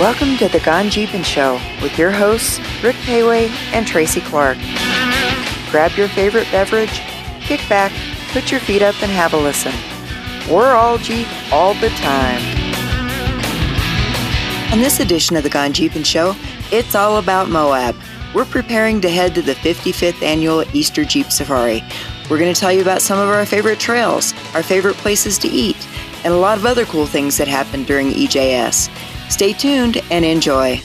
Welcome to the Gone Jeepin' Show with your hosts, Rick Pewe and Tracy Clark. Grab your favorite beverage, kick back, put your feet up, and have a listen. We're all Jeep all the time. On this edition of the Gone Jeepin' Show, it's all about Moab. We're preparing to head to the 55th annual Easter Jeep Safari. We're going to tell you about some of our favorite trails, our favorite places to eat, and a lot of other cool things that happened during EJS. Stay tuned and enjoy.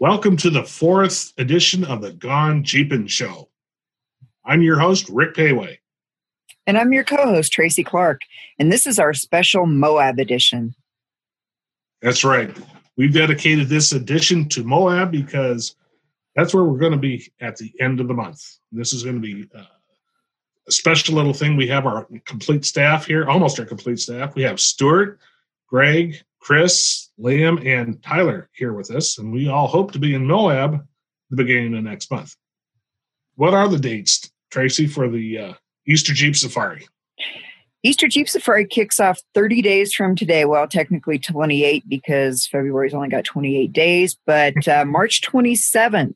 Welcome to the fourth edition of the Gone Jeepin' Show. I'm your host, Rick Pewe. And I'm your co host, Tracy Clark. And this is our special Moab edition. That's right. We've dedicated this edition to Moab because that's where we're going to be at the end of the month. This is going to be uh, a special little thing. We have our complete staff here, almost our complete staff. We have Stuart, Greg, Chris, Liam, and Tyler here with us, and we all hope to be in Moab the beginning of next month. What are the dates, Tracy, for the uh, Easter Jeep Safari? Easter Jeep Safari kicks off 30 days from today. Well, technically 28 because February's only got 28 days, but uh, March 27th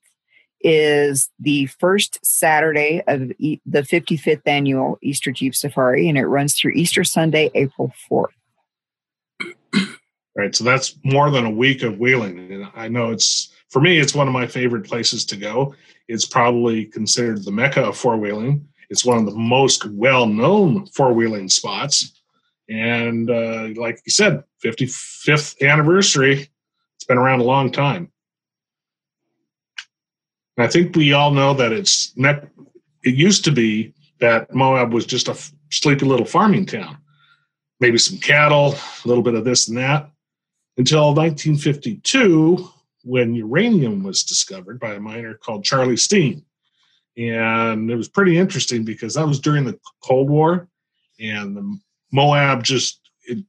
is the first Saturday of e- the 55th annual Easter Jeep Safari, and it runs through Easter Sunday, April 4th right? So that's more than a week of wheeling. And I know it's, for me, it's one of my favorite places to go. It's probably considered the mecca of four wheeling. It's one of the most well known four wheeling spots. And uh, like you said, 55th anniversary. It's been around a long time. And I think we all know that it's it used to be that Moab was just a sleepy little farming town. Maybe some cattle, a little bit of this and that until 1952 when uranium was discovered by a miner called Charlie Steen. And it was pretty interesting because that was during the Cold War and the Moab just it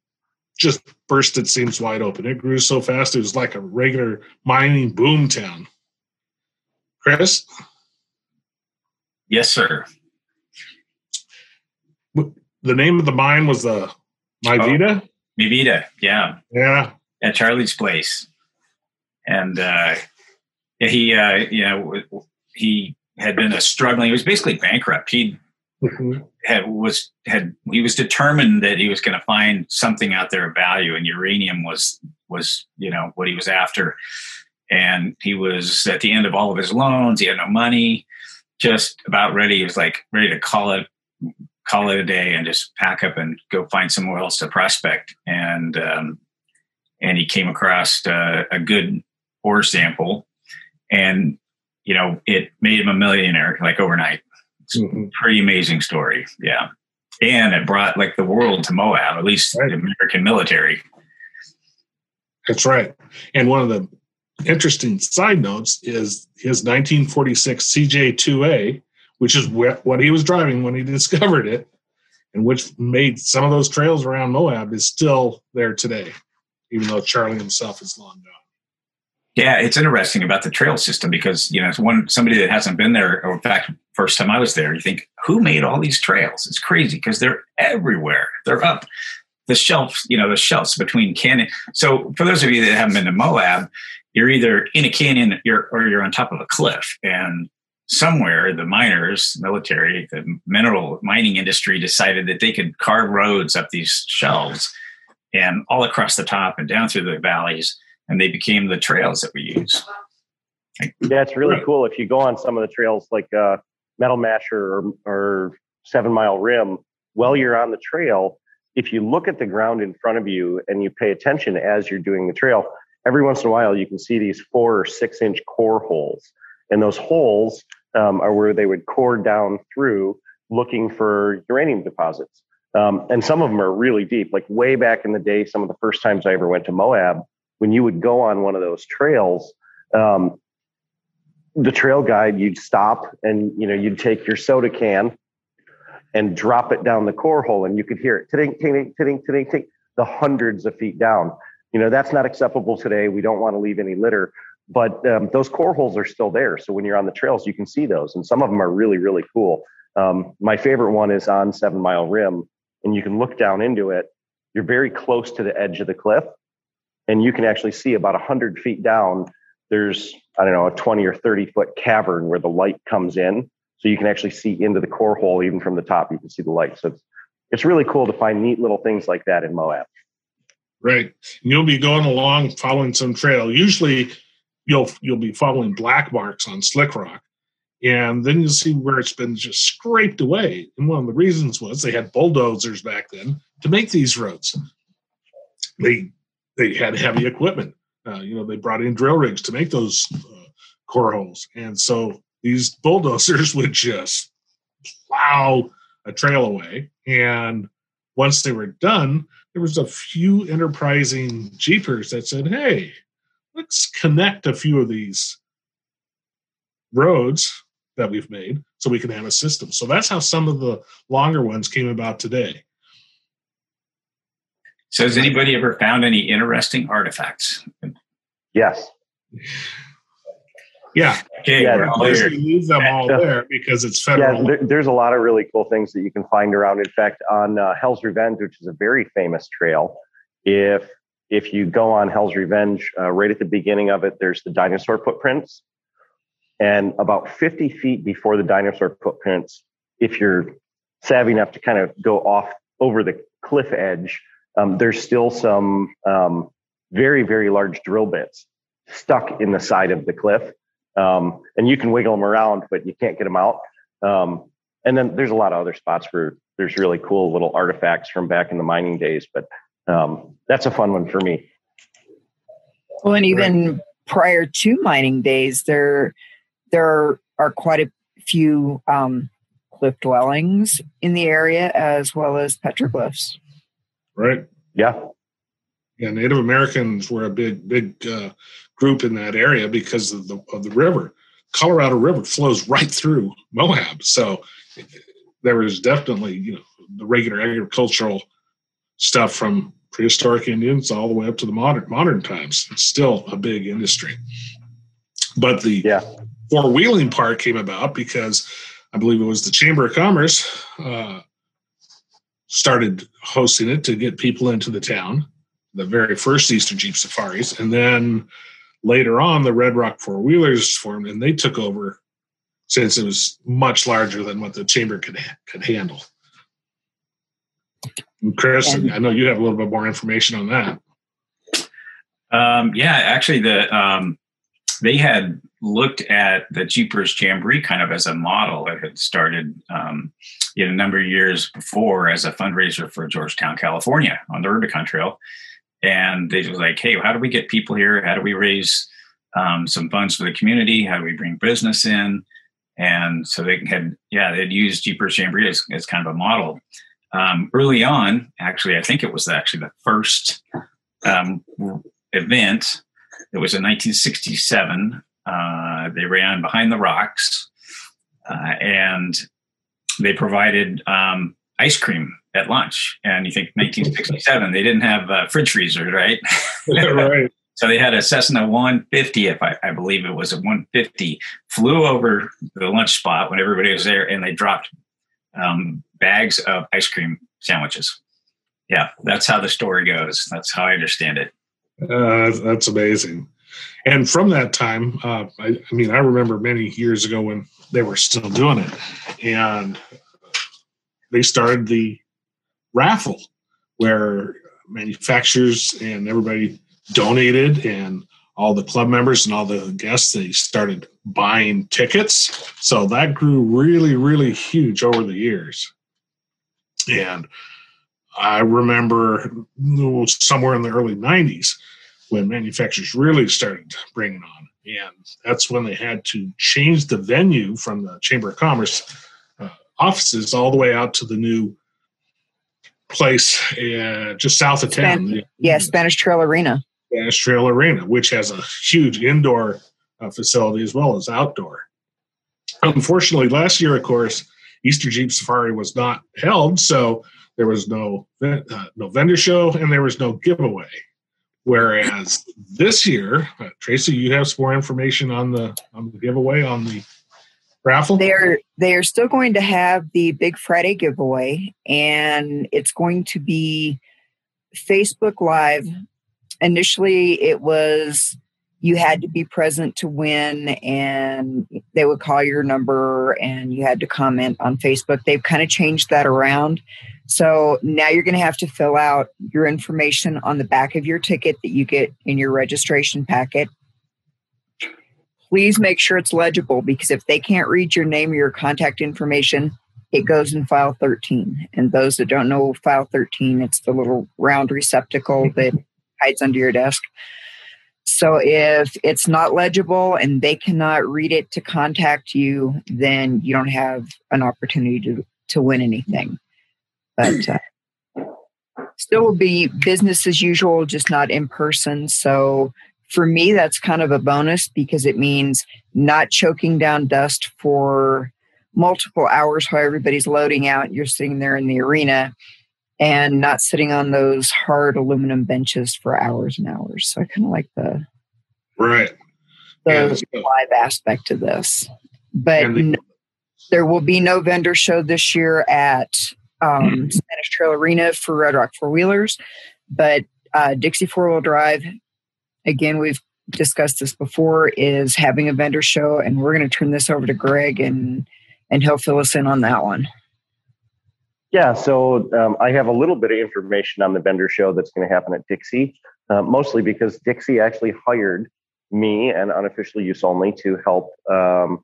just burst its seams wide open. It grew so fast it was like a regular mining boom town. Chris? Yes, sir. The name of the mine was uh, the My Vida? Oh, Mi Vida, yeah. Yeah at Charlie's place, and uh, he, uh, you know, he had been a struggling. He was basically bankrupt. He mm-hmm. had was had he was determined that he was going to find something out there of value, and uranium was was you know what he was after. And he was at the end of all of his loans. He had no money, just about ready. He was like ready to call it call it a day and just pack up and go find somewhere else to prospect. And um, and he came across uh, a good ore sample, and you know it made him a millionaire like overnight. It's mm-hmm. a pretty amazing story, yeah. And it brought like the world to Moab, at least right. the American military. That's right. And one of the interesting side notes is his 1946 CJ2A, which is what he was driving when he discovered it, and which made some of those trails around Moab, is still there today even though Charlie himself is long gone. Yeah, it's interesting about the trail system because you know, it's one somebody that hasn't been there, or in fact, first time I was there, you think, who made all these trails? It's crazy because they're everywhere. They're up the shelves, you know, the shelves between canyon. So for those of you that haven't been to Moab, you're either in a canyon or you're on top of a cliff, and somewhere the miners, military, the mineral mining industry decided that they could carve roads up these shelves and all across the top and down through the valleys, and they became the trails that we use. Yeah, it's really cool. If you go on some of the trails like uh, Metal Masher or, or Seven Mile Rim, while you're on the trail, if you look at the ground in front of you and you pay attention as you're doing the trail, every once in a while you can see these four or six inch core holes. And those holes um, are where they would core down through looking for uranium deposits. Um, and some of them are really deep. Like way back in the day, some of the first times I ever went to Moab, when you would go on one of those trails, um, the trail guide, you'd stop and you know you'd take your soda can and drop it down the core hole, and you could hear it ting ting ting ting ting the hundreds of feet down. You know that's not acceptable today. We don't want to leave any litter, but um, those core holes are still there. So when you're on the trails, you can see those, and some of them are really really cool. Um, my favorite one is on Seven Mile Rim and you can look down into it, you're very close to the edge of the cliff. and you can actually see about 100 feet down there's i don't know a 20 or 30 foot cavern where the light comes in. So you can actually see into the core hole even from the top you can see the light. So it's it's really cool to find neat little things like that in moab. Right. You'll be going along following some trail. Usually you'll you'll be following black marks on slick rock and then you'll see where it's been just scraped away. And one of the reasons was they had bulldozers back then to make these roads. They they had heavy equipment. Uh, you know, they brought in drill rigs to make those uh, core holes, and so these bulldozers would just plow a trail away. And once they were done, there was a few enterprising jeepers that said, "Hey, let's connect a few of these roads that we've made so we can have a system." So that's how some of the longer ones came about today. So, has anybody ever found any interesting artifacts? Yes. Yeah. Okay. Yeah, we're all There's- here. we leave them all there because it's federal. Yeah, there, there's a lot of really cool things that you can find around. In fact, on uh, Hell's Revenge, which is a very famous trail, if if you go on Hell's Revenge, uh, right at the beginning of it, there's the dinosaur footprints, and about 50 feet before the dinosaur footprints, if you're savvy enough to kind of go off over the cliff edge, um, there's still some um, very very large drill bits stuck in the side of the cliff um, and you can wiggle them around, but you can't get them out. Um, and then there's a lot of other spots where there's really cool little artifacts from back in the mining days, but um, that's a fun one for me. Well, and even prior to mining days, there there are quite a few um, cliff dwellings in the area, as well as petroglyphs. right? Yeah, Yeah, Native Americans were a big, big uh, group in that area because of the of the river. Colorado River flows right through Moab, so there was definitely you know the regular agricultural stuff from prehistoric Indians all the way up to the modern modern times. It's still a big industry, but the yeah, four wheeling part came about because I believe it was the Chamber of Commerce uh, started hosting it to get people into the town, the very first Easter Jeep safaris, and then later on the Red Rock four wheelers formed, and they took over since it was much larger than what the chamber could could handle. And Chris, And- I know you have a little bit more information on that. Um, yeah, actually, the um, they had looked at the Jeepers Jamboree kind of as a model that had started um, in a number of years before as a fundraiser for Georgetown, California, on the Rubicon Trail, and they was like, "Hey, how do we get people here? How do we raise um, some funds for the community? How do we bring business in?" And so they had, yeah, they'd used Jeepers Jamboree as, as kind of a model. Um, early on, actually, I think it was actually the first um, event. It was in 1967. Uh, they ran behind the rocks, uh, and they provided um, ice cream at lunch. And you think 1967, they didn't have uh, fridge freezers, right? right. So they had a Cessna 150, if I, I believe it was a 150, flew over the lunch spot when everybody was there, and they dropped um, bags of ice cream sandwiches. Yeah, that's how the story goes. That's how I understand it. Uh, that's amazing. And from that time, uh, I, I mean, I remember many years ago when they were still doing it, and they started the raffle where manufacturers and everybody donated, and all the club members and all the guests they started buying tickets. So that grew really, really huge over the years. And I remember somewhere in the early 90s when manufacturers really started bringing on. And that's when they had to change the venue from the Chamber of Commerce uh, offices all the way out to the new place uh, just south of town. Span- yeah, Spanish Trail Arena. Spanish Trail Arena, which has a huge indoor uh, facility as well as outdoor. Unfortunately, last year, of course, Easter Jeep Safari was not held, so there was no uh, no vendor show and there was no giveaway. Whereas this year, uh, Tracy, you have some more information on the on the giveaway on the raffle. They're they are still going to have the Big Friday giveaway, and it's going to be Facebook Live initially it was you had to be present to win and they would call your number and you had to comment on Facebook. They've kind of changed that around. So now you're going to have to fill out your information on the back of your ticket that you get in your registration packet. Please make sure it's legible because if they can't read your name or your contact information, it goes in file 13. And those that don't know file 13, it's the little round receptacle that hides under your desk. So if it's not legible and they cannot read it to contact you, then you don't have an opportunity to, to win anything. But uh, still will be business as usual, just not in person. So for me, that's kind of a bonus because it means not choking down dust for multiple hours while everybody's loading out. You're sitting there in the arena and not sitting on those hard aluminum benches for hours and hours. So I kind of like the right the yeah, live aspect of this. But the, no, there will be no vendor show this year at um. Spanish Trail Arena for Red Rock four wheelers, but uh, Dixie four wheel drive. Again, we've discussed this before. Is having a vendor show, and we're going to turn this over to Greg, and and he'll fill us in on that one. Yeah, so um, I have a little bit of information on the vendor show that's going to happen at Dixie, uh, mostly because Dixie actually hired me and unofficial use only to help um,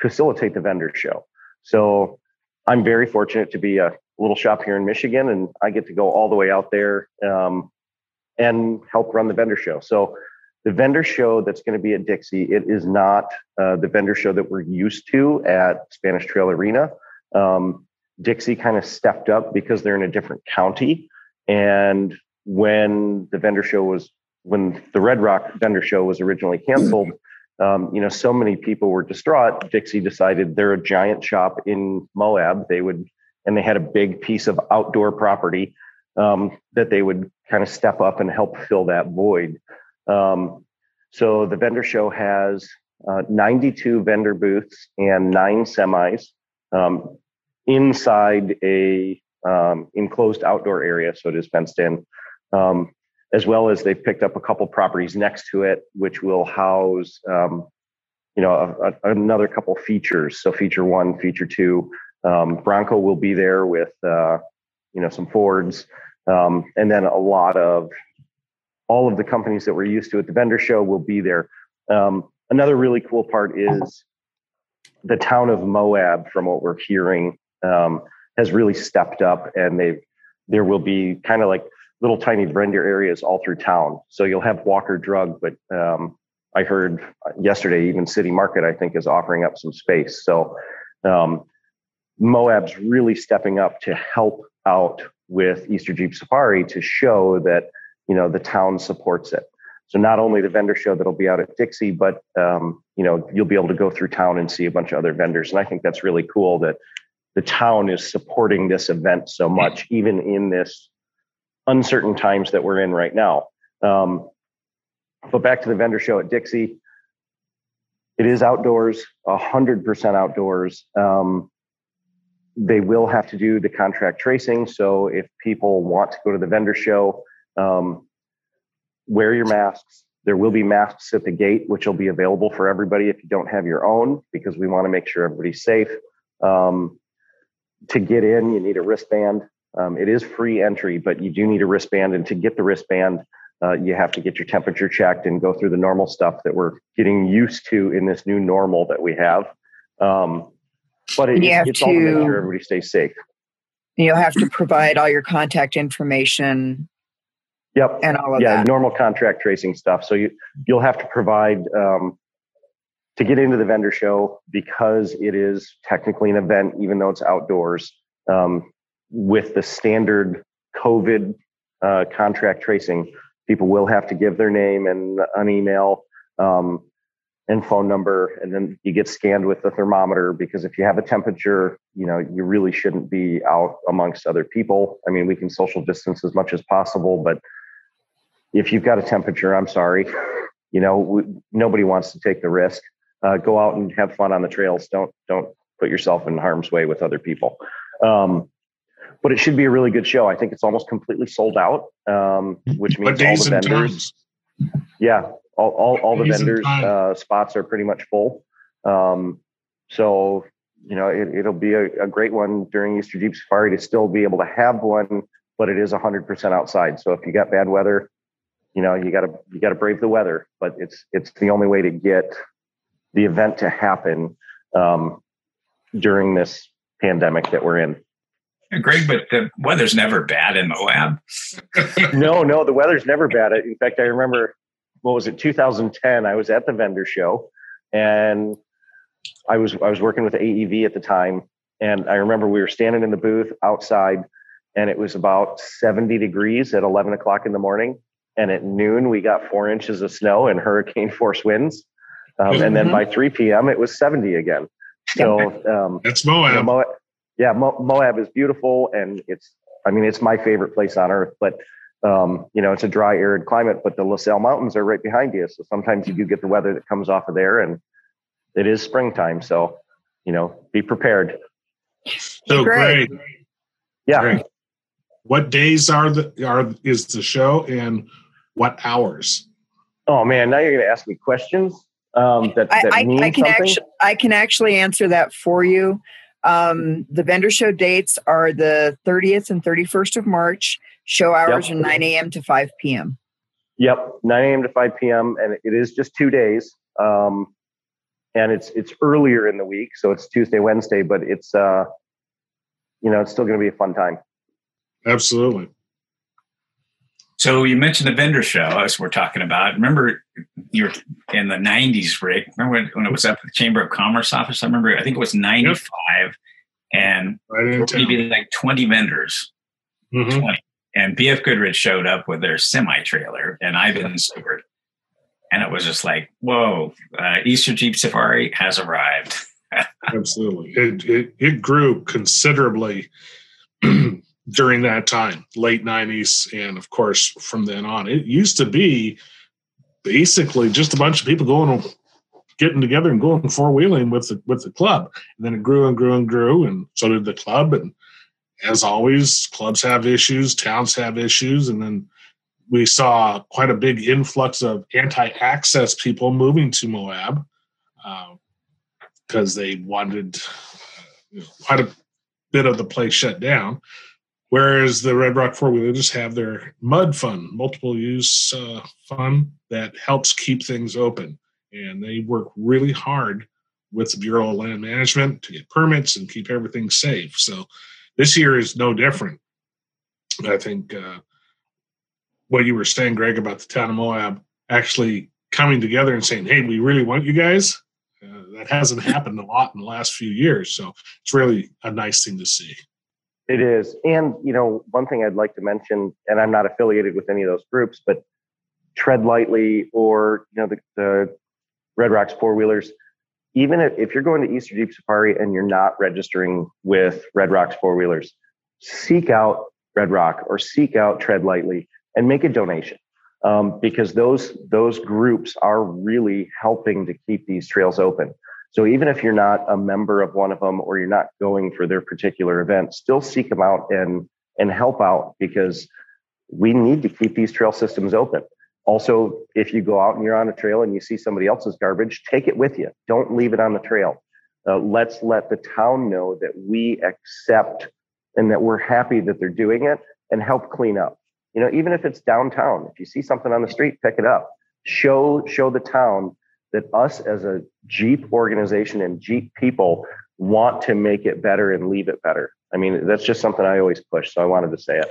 facilitate the vendor show. So I'm very fortunate to be a little shop here in Michigan, and I get to go all the way out there um, and help run the vendor show. So the vendor show that's going to be at Dixie, it is not uh, the vendor show that we're used to at Spanish Trail Arena. Um, Dixie kind of stepped up because they're in a different county. And when the vendor show was, when the Red Rock vendor show was originally canceled, um, you know, so many people were distraught. Dixie decided they're a giant shop in Moab. They would, and they had a big piece of outdoor property um, that they would kind of step up and help fill that void. Um, so the vendor show has uh, 92 vendor booths and nine semis. Um, inside a um, enclosed outdoor area, so it is fenced in, um, as well as they've picked up a couple properties next to it, which will house, um, you know, a, a, another couple features. So feature one, feature two, um, Bronco will be there with, uh, you know, some Fords, um, and then a lot of all of the companies that we're used to at the vendor show will be there. Um, another really cool part is the town of Moab, from what we're hearing, um, has really stepped up, and they there will be kind of like little tiny vendor areas all through town. So you'll have Walker Drug, but um, I heard yesterday even City Market I think is offering up some space. So um, Moab's really stepping up to help out with Easter Jeep Safari to show that you know the town supports it. So not only the vendor show that'll be out at Dixie, but um, you know you'll be able to go through town and see a bunch of other vendors, and I think that's really cool that the town is supporting this event so much, even in this uncertain times that we're in right now. Um, but back to the vendor show at Dixie, it is outdoors, hundred percent outdoors. Um, they will have to do the contract tracing. So if people want to go to the vendor show, um, wear your masks. There will be masks at the gate, which will be available for everybody if you don't have your own, because we want to make sure everybody's safe. Um, to get in, you need a wristband. Um, it is free entry, but you do need a wristband. And to get the wristband, uh, you have to get your temperature checked and go through the normal stuff that we're getting used to in this new normal that we have. Um, but it, it's to, all to make sure everybody stays safe. You'll have to provide all your contact information. Yep. And all of that. yeah, that. normal contract tracing stuff. So you you'll have to provide um, to get into the vendor show because it is technically an event, even though it's outdoors, um, with the standard COVID uh, contract tracing, people will have to give their name and an email um, and phone number, and then you get scanned with the thermometer because if you have a temperature, you know you really shouldn't be out amongst other people. I mean, we can social distance as much as possible, but if you've got a temperature, I'm sorry, you know we, nobody wants to take the risk uh, go out and have fun on the trails. Don't don't put yourself in harm's way with other people. Um, but it should be a really good show. I think it's almost completely sold out, um, which means all the vendors. Yeah, all, all, all the vendors uh, spots are pretty much full. Um, so you know it, will be a, a, great one during Easter Jeep Safari to still be able to have one, but it is 100% outside. So if you got bad weather, you know you got to you got to brave the weather. But it's it's the only way to get the event to happen um, during this pandemic that we're in. Greg, but the weather's never bad in Moab. no, no, the weather's never bad. In fact, I remember what was it, 2010? I was at the vendor show, and I was I was working with AEV at the time, and I remember we were standing in the booth outside, and it was about 70 degrees at 11 o'clock in the morning, and at noon we got four inches of snow and hurricane force winds, um, and then mm-hmm. by 3 p.m. it was 70 again. So um, it's Moab. You know, Moab yeah, Mo- Moab is beautiful, and it's I mean it's my favorite place on earth. But um, you know, it's a dry, arid climate, but the La Sal Mountains are right behind you, so sometimes you do get the weather that comes off of there, and it is springtime. So you know, be prepared. So great. Yeah. Great. What days are the are is the show and what hours? Oh man, now you're going to ask me questions. Um, that, that I, I, I can actually I can actually answer that for you. Um, the vendor show dates are the 30th and 31st of March. Show hours yep. are 9 a.m. to 5 p.m. Yep, 9 a.m. to 5 p.m. And it is just two days. Um, and it's it's earlier in the week, so it's Tuesday, Wednesday, but it's uh, you know, it's still going to be a fun time. Absolutely. So you mentioned the vendor show as we're talking about. Remember, you were in the '90s, Rick. Remember when, it was up at the Chamber of Commerce office? I remember. I think it was '95, yep. and right maybe like 20 vendors. Mm-hmm. 20. And BF Goodrich showed up with their semi trailer, and Ivan Stewart. And it was just like, whoa, uh, Easter Jeep Safari has arrived. Absolutely. It, it, it grew considerably during that time, late 90s, and of course from then on. It used to be basically just a bunch of people going getting together and going four wheeling with the with the club. And then it grew and grew and grew, and so did the club. And as always, clubs have issues, towns have issues, and then we saw quite a big influx of anti-access people moving to Moab because uh, they wanted quite a bit of the place shut down. Whereas the Red Rock four wheelers have their mud fund, multiple use uh, fund that helps keep things open. And they work really hard with the Bureau of Land Management to get permits and keep everything safe. So this year is no different. I think uh, what you were saying, Greg, about the town of Moab actually coming together and saying, hey, we really want you guys. Uh, that hasn't happened a lot in the last few years. So it's really a nice thing to see. It is. And, you know, one thing I'd like to mention, and I'm not affiliated with any of those groups, but Tread Lightly or, you know, the, the Red Rocks four wheelers, even if, if you're going to Easter Jeep Safari and you're not registering with Red Rocks four wheelers, seek out Red Rock or seek out Tread Lightly and make a donation. Um, because those those groups are really helping to keep these trails open. So even if you're not a member of one of them or you're not going for their particular event, still seek them out and and help out because we need to keep these trail systems open. Also, if you go out and you're on a trail and you see somebody else's garbage, take it with you. Don't leave it on the trail. Uh, let's let the town know that we accept and that we're happy that they're doing it and help clean up. You know, even if it's downtown, if you see something on the street, pick it up. Show show the town that us as a Jeep organization and Jeep people want to make it better and leave it better. I mean, that's just something I always push. So I wanted to say it.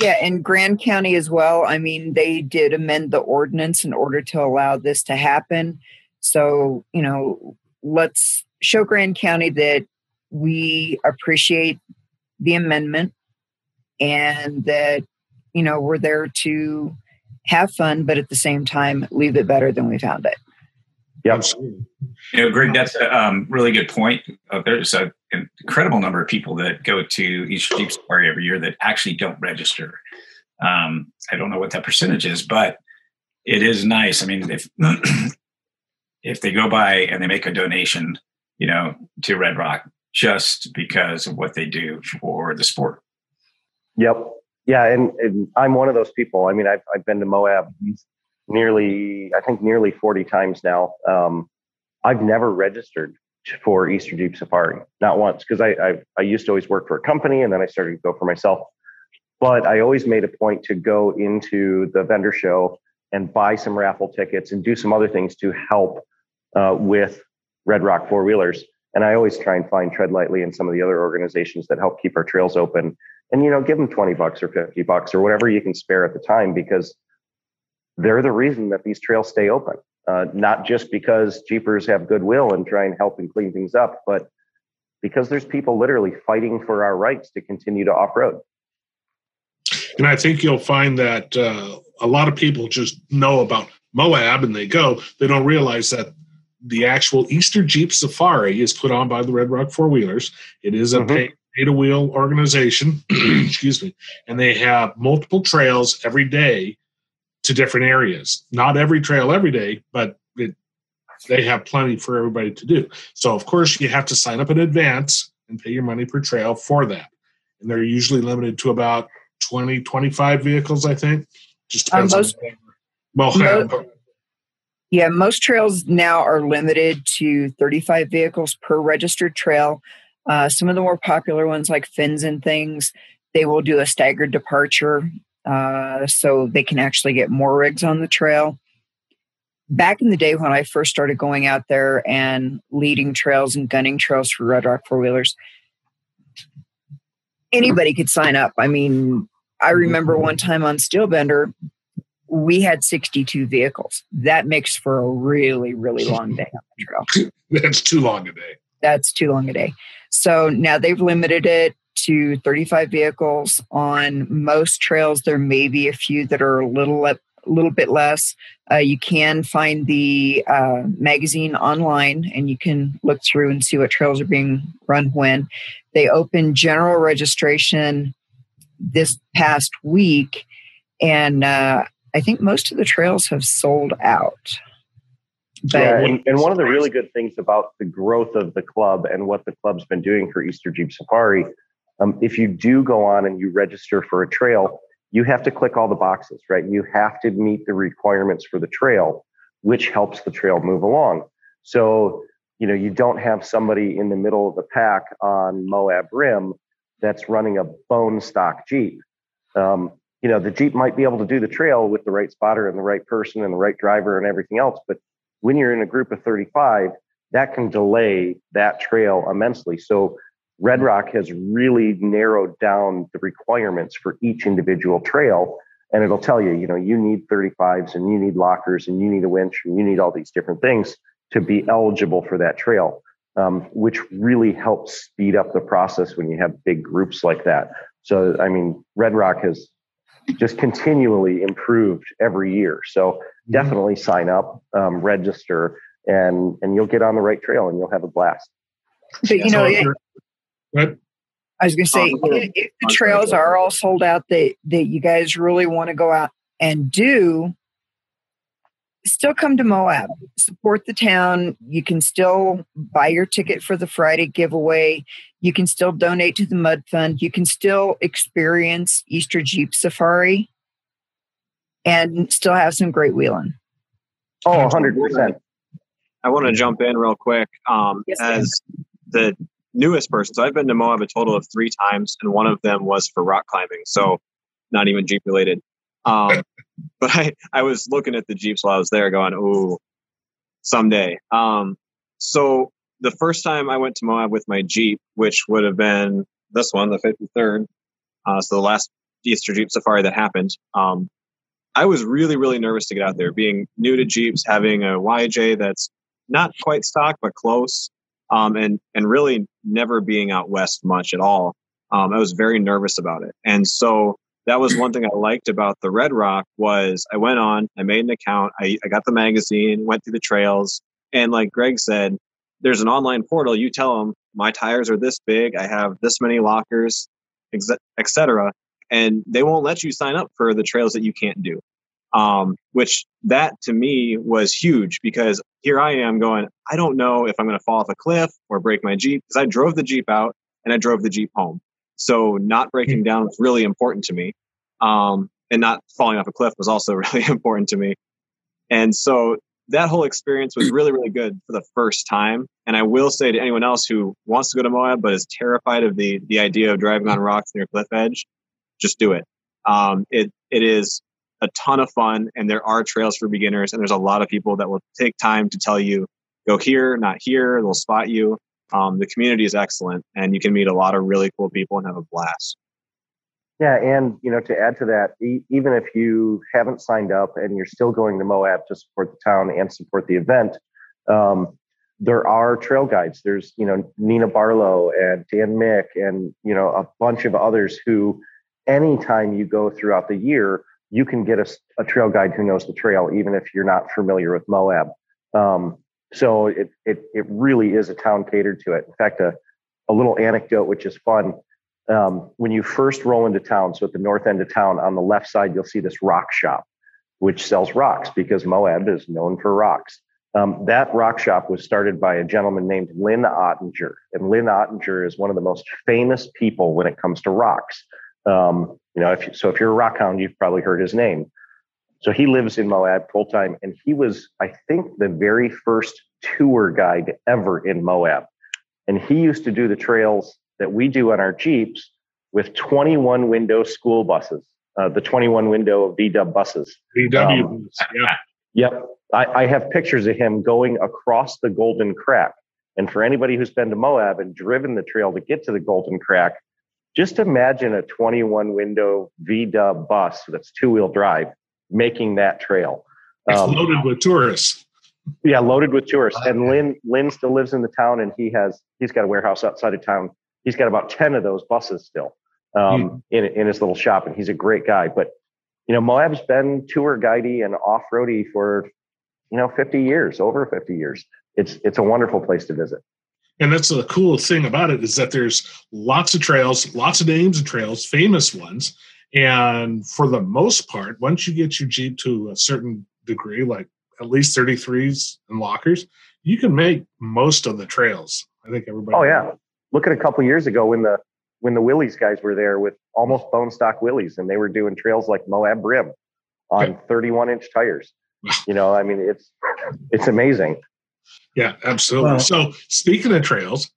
Yeah, and Grand County as well. I mean, they did amend the ordinance in order to allow this to happen. So, you know, let's show Grand County that we appreciate the amendment and that, you know, we're there to have fun, but at the same time, leave it better than we found it. Yep. You know, Greg, that's a um, really good point. Uh, there's an incredible number of people that go to Easter Jeep Safari every year that actually don't register. Um, I don't know what that percentage is, but it is nice. I mean, if if they go by and they make a donation, you know, to Red Rock just because of what they do for the sport. Yep. Yeah, and, and I'm one of those people. I mean, I've I've been to Moab nearly, I think, nearly 40 times now. Um, I've never registered for Easter Jeep Safari, not once, because I, I I used to always work for a company, and then I started to go for myself. But I always made a point to go into the vendor show and buy some raffle tickets and do some other things to help uh, with Red Rock four wheelers. And I always try and find Tread Lightly and some of the other organizations that help keep our trails open. And you know, give them twenty bucks or fifty bucks or whatever you can spare at the time because they're the reason that these trails stay open. Uh, not just because Jeepers have goodwill and try and help and clean things up, but because there's people literally fighting for our rights to continue to off road. And I think you'll find that uh, a lot of people just know about Moab and they go, they don't realize that the actual Easter Jeep Safari is put on by the Red Rock Four Wheelers. It is a mm-hmm. pay, pay to wheel organization, excuse me, and they have multiple trails every day to different areas. Not every trail every day, but it, they have plenty for everybody to do. So, of course, you have to sign up in advance and pay your money per trail for that. And they're usually limited to about 20, 25 vehicles, I think. Just depends um, most, on well, most, yeah, most trails now are limited to 35 vehicles per registered trail. Uh, some of the more popular ones, like fins and things, they will do a staggered departure uh, so they can actually get more rigs on the trail. Back in the day when I first started going out there and leading trails and gunning trails for Red Rock four wheelers, anybody could sign up. I mean, I remember one time on Steelbender, we had 62 vehicles. That makes for a really, really long day on the trail. That's too long a day. That's too long a day. So now they've limited it to 35 vehicles on most trails. There may be a few that are a little a little bit less. Uh, you can find the uh, magazine online and you can look through and see what trails are being run when. They open general registration this past week, and uh, I think most of the trails have sold out. But yeah, and, and, one of the really good things about the growth of the club and what the club's been doing for Easter Jeep Safari, um, if you do go on and you register for a trail, you have to click all the boxes, right? You have to meet the requirements for the trail, which helps the trail move along. So, you know, you don't have somebody in the middle of the pack on Moab Rim that's running a bone stock Jeep. Um, you know, the Jeep might be able to do the trail with the right spotter and the right person and the right driver and everything else. But when you're in a group of 35, that can delay that trail immensely. So Red Rock has really narrowed down the requirements for each individual trail. And it'll tell you, you know, you need 35s and you need lockers and you need a winch and you need all these different things to be eligible for that trail um, which really helps speed up the process when you have big groups like that. So, I mean, Red Rock has just continually improved every year. So, mm-hmm. definitely sign up, um, register, and and you'll get on the right trail and you'll have a blast. But you know, it, I was going to say, if, if the trails are all sold out that that you guys really want to go out and do, still come to Moab, support the town. You can still buy your ticket for the Friday giveaway. You can still donate to the Mud Fund. You can still experience Easter Jeep Safari and still have some great wheeling. Oh, 100%. I want to jump in real quick. Um, yes, as the newest person, so I've been to Moab a total of three times, and one of them was for rock climbing. So, not even Jeep related. Um, but I, I was looking at the Jeeps while I was there going, oh, someday. Um, so the first time I went to Moab with my Jeep, which would have been this one, the 53rd, uh, so the last Easter Jeep safari that happened, um, I was really, really nervous to get out there. Being new to Jeeps, having a YJ that's not quite stock, but close, um, and, and really never being out west much at all. Um, I was very nervous about it. And so that was one thing I liked about the Red Rock was I went on, I made an account, I, I got the magazine, went through the trails, and like Greg said, there's an online portal. You tell them my tires are this big, I have this many lockers, etc., and they won't let you sign up for the trails that you can't do. Um, which that to me was huge because here I am going, I don't know if I'm going to fall off a cliff or break my Jeep because I drove the Jeep out and I drove the Jeep home. So not breaking down was really important to me. Um, and not falling off a cliff was also really important to me. And so that whole experience was really, really good for the first time. And I will say to anyone else who wants to go to Moab but is terrified of the the idea of driving on rocks near cliff edge, just do it. Um, it it is a ton of fun, and there are trails for beginners, and there's a lot of people that will take time to tell you go here, not here. They'll spot you. Um, the community is excellent, and you can meet a lot of really cool people and have a blast. Yeah, and you know, to add to that, e- even if you haven't signed up and you're still going to Moab to support the town and support the event, um, there are trail guides. There's you know Nena Barlow and Dan Mick and you know a bunch of others who, anytime you go throughout the year, you can get a, a trail guide who knows the trail, even if you're not familiar with Moab. Um, so it it it really is a town catered to it. In fact, a a little anecdote which is fun um, when you first roll into town, so at the north end of town, on the left side, you'll see this rock shop, which sells rocks because Moab is known for rocks. Um, that rock shop was started by a gentleman named Lin Ottinger. And Lin Ottinger is one of the most famous people when it comes to rocks. Um, you know, if so if you're a rock hound, you've probably heard his name. So he lives in Moab full time, and he was, I think, the very first tour guide ever in Moab. And he used to do the trails that we do on our Jeeps with 21 window school buses, uh, the 21 window VW buses. VW, um, yeah. Yep. I, I have pictures of him going across the Golden Crack. And for anybody who's been to Moab and driven the trail to get to the Golden Crack, just imagine a 21 window VW bus that's two wheel drive making that trail. It's um, loaded with tourists. Yeah, loaded with tourists. And Lin Lin still lives in the town, and he has he's got a warehouse outside of town he's got about 10 of those buses still um, mm. in, in his little shop and he's a great guy but you know moab's been tour guidey and off-roady for you know 50 years over 50 years it's it's a wonderful place to visit and that's the cool thing about it is that there's lots of trails lots of names of trails famous ones. And for the most part once you get your jeep to a certain degree like at least 33s and lockers you can make most of the trails. I think everybody oh yeah. Look at a couple years ago when the when the Willys guys were there with almost bone stock Willys and they were doing trails like Moab Rim on 31 inch tires. You know, I mean, it's it's amazing. Yeah, absolutely. so speaking of trails,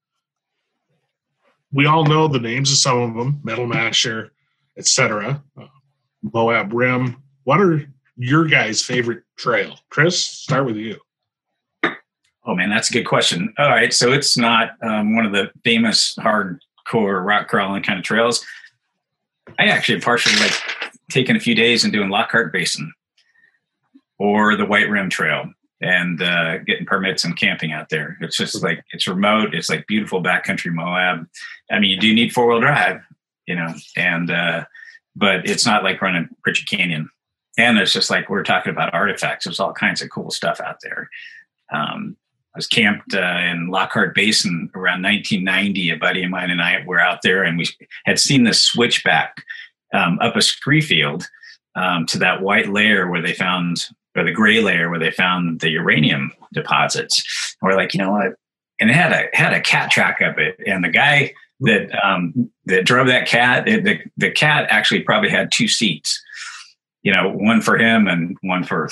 we all know the names of some of them: Metal Masher, etc. Uh, Moab Rim. What are your guys' favorite trail? Chris, start with you. Oh man, that's a good question. All right, so it's not um, one of the famous hardcore rock crawling kind of trails. I actually partially like taking a few days and doing Lockhart Basin or the White Rim Trail and uh, getting permits and camping out there. It's just like it's remote. It's like beautiful backcountry Moab. I mean, you do need four wheel drive, you know, and uh, but it's not like running Pritchett Canyon. And it's just like we're talking about artifacts. There's all kinds of cool stuff out there. Um, I was camped uh, in Lockhart Basin around 1990. A buddy of mine and I were out there, and we had seen the switchback um, up a scree field um, to that white layer where they found, or the gray layer where they found the uranium deposits. And we're like, you know what? And it had a had a cat track of it, and the guy that um, that drove that cat, it, the the cat actually probably had two seats. You know, one for him and one for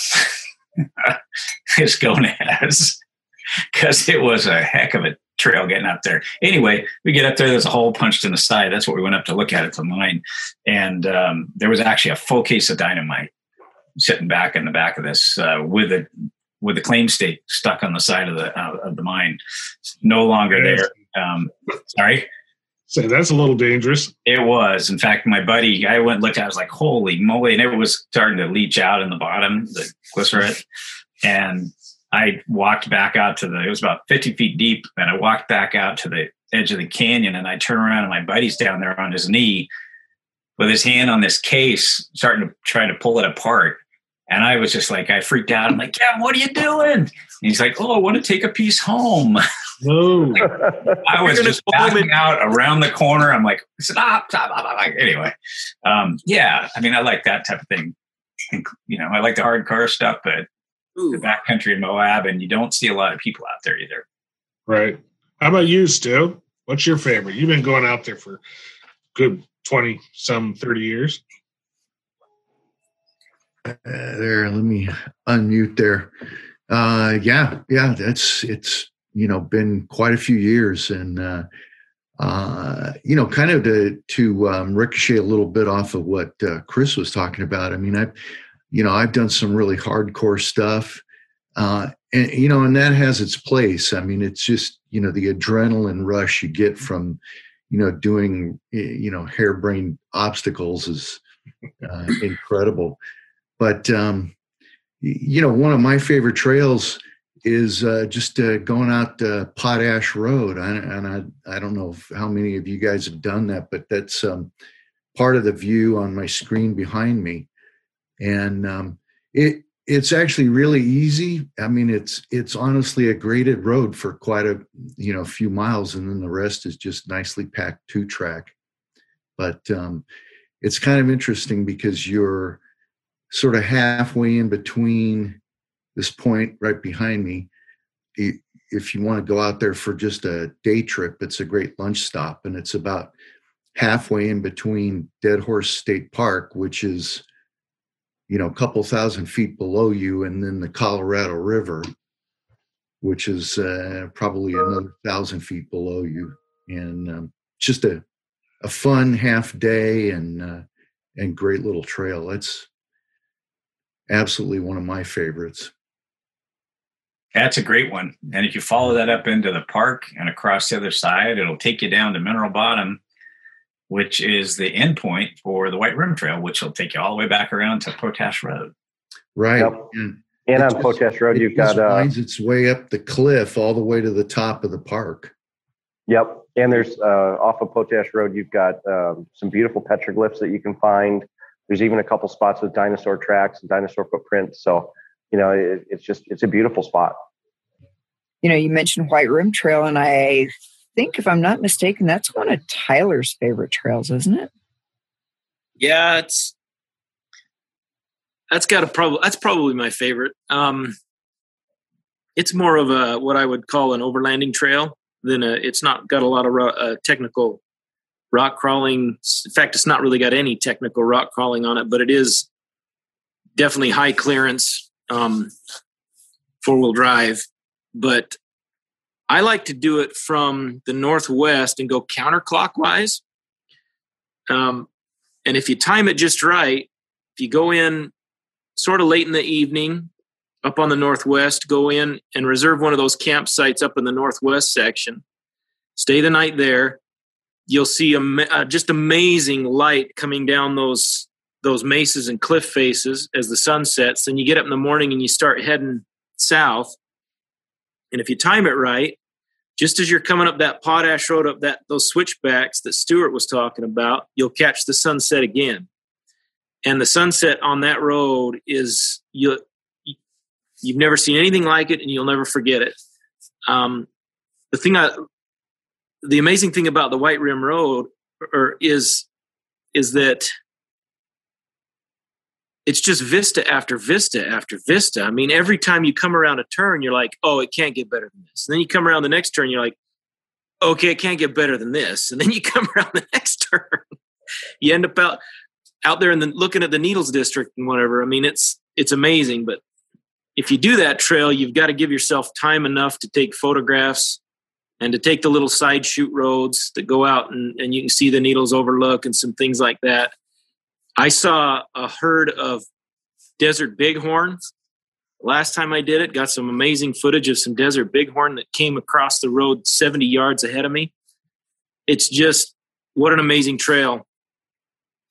his gonads because it was a heck of a trail getting up there. Anyway, we get up there. There's a hole punched in the side. That's what we went up to look at at the mine, and um, there was actually a full case of dynamite sitting back in the back of this uh, with a with the claim stake stuck on the side of the uh, of the mine. It's no longer there. Um, sorry. So that's a little dangerous. It was. In fact, my buddy, I went looked at it, I was like, holy moly. And it was starting to leach out in the bottom, the glycerite. And I walked back out to the, it was about 50 feet deep. And I walked back out to the edge of the canyon and I turn around and my buddy's down there on his knee with his hand on this case, starting to try to pull it apart. And I was just like, I freaked out. I'm like, yeah, what are you doing? And he's like, oh, I want to take a piece home. No. I was just backing out around the corner. I'm like, stop, stop, stop. stop. Anyway, um, yeah, I mean, I like that type of thing. You know, I like the hard car stuff, but Ooh. the backcountry in Moab, and you don't see a lot of people out there either. Right. How about you, Stu? What's your favorite? You've been going out there for good 20 some 30 years. Uh, there, let me unmute there. Uh, yeah, yeah, that's it's you know been quite a few years, and uh, uh, you know, kind of to to um, ricochet a little bit off of what uh, Chris was talking about. I mean, I've you know I've done some really hardcore stuff, uh, and you know, and that has its place. I mean, it's just you know the adrenaline rush you get from you know doing you know harebrained obstacles is uh, incredible. But um, you know, one of my favorite trails is uh, just uh, going out uh, Potash Road, I, and I I don't know how many of you guys have done that, but that's um, part of the view on my screen behind me, and um, it it's actually really easy. I mean, it's it's honestly a graded road for quite a you know few miles, and then the rest is just nicely packed two track. But um, it's kind of interesting because you're sort of halfway in between this point right behind me. If you want to go out there for just a day trip, it's a great lunch stop, and it's about halfway in between Dead Horse State Park, which is you know, a couple thousand feet below you, and then the Colorado River, which is uh, probably another thousand feet below you, and um, just a a fun half day and uh, and great little trail. It's absolutely one of my favorites. That's a great one. And if you follow that up into the park and across the other side, it'll take you down to Mineral Bottom which is the endpoint for the White Rim Trail, which will take you all the way back around to Potash Road. Right. Yep. And, and on just, Potash Road, you've got uh, winds its way up the cliff all the way to the top of the park. Yep. And there's uh, off of Potash Road, you've got um, some beautiful petroglyphs that you can find. There's even a couple spots with dinosaur tracks and dinosaur footprints. So, you know, it, it's just it's a beautiful spot. You know, you mentioned White Rim Trail, and I think, if I'm not mistaken, that's one of Tyler's favorite trails, isn't it? Yeah, it's that's got a problem. That's probably my favorite. Um, it's more of a what I would call an overlanding trail than a. It's not got a lot of uh, technical rock crawling. In fact, it's not really got any technical rock crawling on it, but it is definitely high clearance, um, four wheel drive. But I like to do it from the northwest and go counterclockwise. Um, and if you time it just right, if you go in sort of late in the evening up on the northwest, go in and reserve one of those campsites up in the northwest section, stay the night there. You'll see a, uh, just amazing light coming down those those mesas and cliff faces as the sun sets. And you get up in the morning and you start heading south. And if you time it right, just as you're coming up that potash road up that those switchbacks that Stuart was talking about, you'll catch the sunset again. And the sunset on that road is you you've never seen anything like it and you'll never forget it. Um, the thing I the amazing thing about the White Rim Road or is is that it's just vista after vista after vista. I mean, every time you come around a turn, you're like, oh, it can't get better than this. And then you come around the next turn, you're like, okay, it can't get better than this. And then you come around the next turn, you end up out out there and the, looking at the Needles District and whatever. I mean, it's it's amazing. But if you do that trail, you've got to give yourself time enough to take photographs and to take the little side shoot roads that go out and, and you can see the needles overlook and some things like that. I saw a herd of desert bighorn. Last time I did it, got some amazing footage of some desert bighorn that came across the road 70 yards ahead of me. It's just what an amazing trail.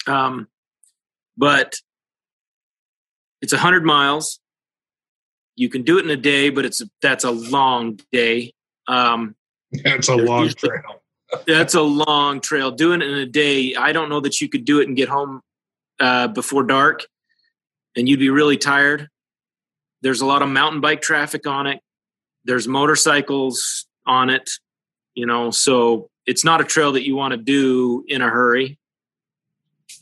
Um, but it's 100 miles. You can do it in a day, but it's that's a long day. Um, that's a long trail. that's a long trail. Doing it in a day, I don't know that you could do it and get home uh, before dark, and you'd be really tired. There's a lot of mountain bike traffic on it. There's motorcycles on it, you know, so it's not a trail that you want to do in a hurry.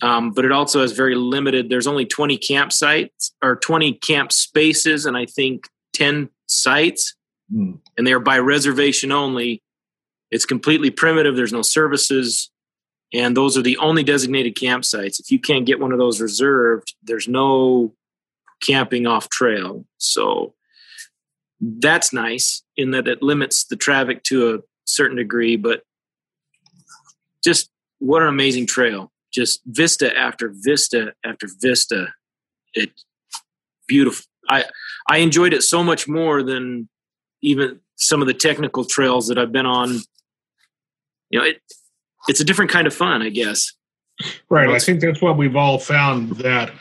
Um, but it also has very limited. There's only 20 campsites or 20 camp spaces, and I think 10 sites, mm. and they're by reservation only. It's completely primitive. There's no services. And those are the only designated campsites. If you can't get one of those reserved, there's no camping off trail. So that's nice in that it limits the traffic to a certain degree, but just what an amazing trail. Just vista after vista after vista. It beautiful. I I enjoyed it so much more than even some of the technical trails that I've been on. You know, it it's a different kind of fun, I guess. Right. I think that's what we've all found that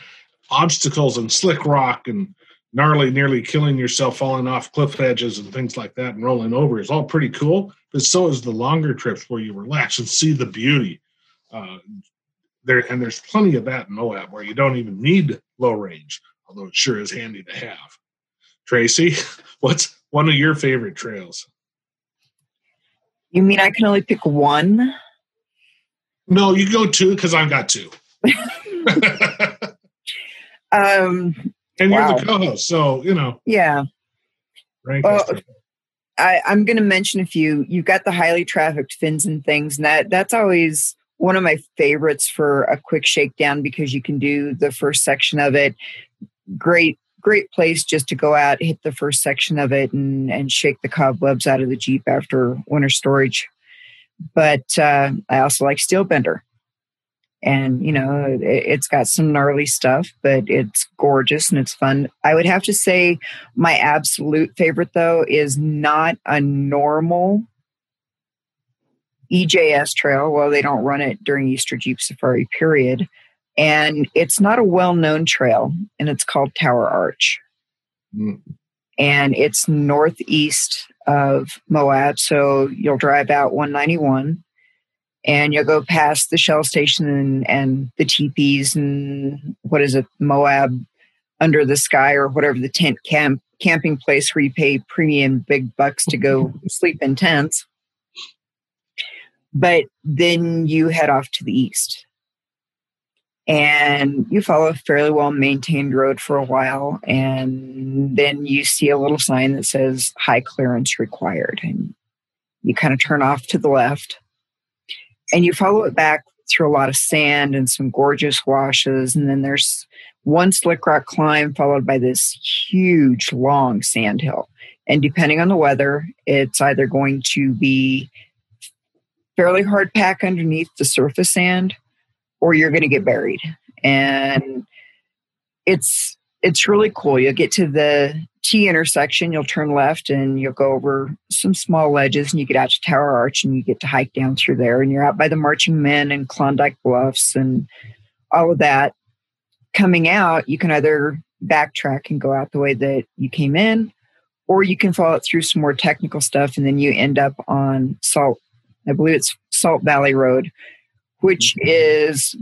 obstacles and slick rock and gnarly, nearly killing yourself, falling off cliff edges and things like that and rolling over is all pretty cool. But so is the longer trips where you relax and see the beauty. Uh, there and there's plenty of that in Moab where you don't even need low range, although it sure is handy to have. Tracy, what's one of your favorite trails? You mean I can only pick one? No, you go two because I've got two. um, and you're the co-host, so you know. Yeah. Right. Well, I, I'm going to mention a few. You've got the highly trafficked fins and things, and that that's always one of my favorites for a quick shakedown because you can do the first section of it. Great, great place just to go out, hit the first section of it, and and shake the cobwebs out of the Jeep after winter storage. But uh, I also like Steelbender. And you know it's got some gnarly stuff but it's gorgeous and it's fun i would have to say my absolute favorite though is not a normal ejs trail well they don't run it during easter jeep safari period and it's not a well-known trail and it's called tower arch mm. and it's northeast of moab so you'll drive out 191 and you'll go past the shell station and, and the teepees and what is it, Moab under the sky or whatever the tent camp camping place where you pay premium big bucks to go sleep in tents. But then you head off to the east. And you follow a fairly well maintained road for a while, and then you see a little sign that says high clearance required. And you kind of turn off to the left and you follow it back through a lot of sand and some gorgeous washes and then there's one slick rock climb followed by this huge long sand hill and depending on the weather it's either going to be fairly hard pack underneath the surface sand or you're going to get buried. And it's it's really cool. You'll get to the T intersection, you'll turn left and you'll go over some small ledges and you get out to Tower Arch and you get to hike down through there. And you're out by the Marching Men and Klondike Bluffs and all of that. Coming out, you can either backtrack and go out the way that you came in, or you can follow it through some more technical stuff and then you end up on Salt, I believe it's Salt Valley Road, which is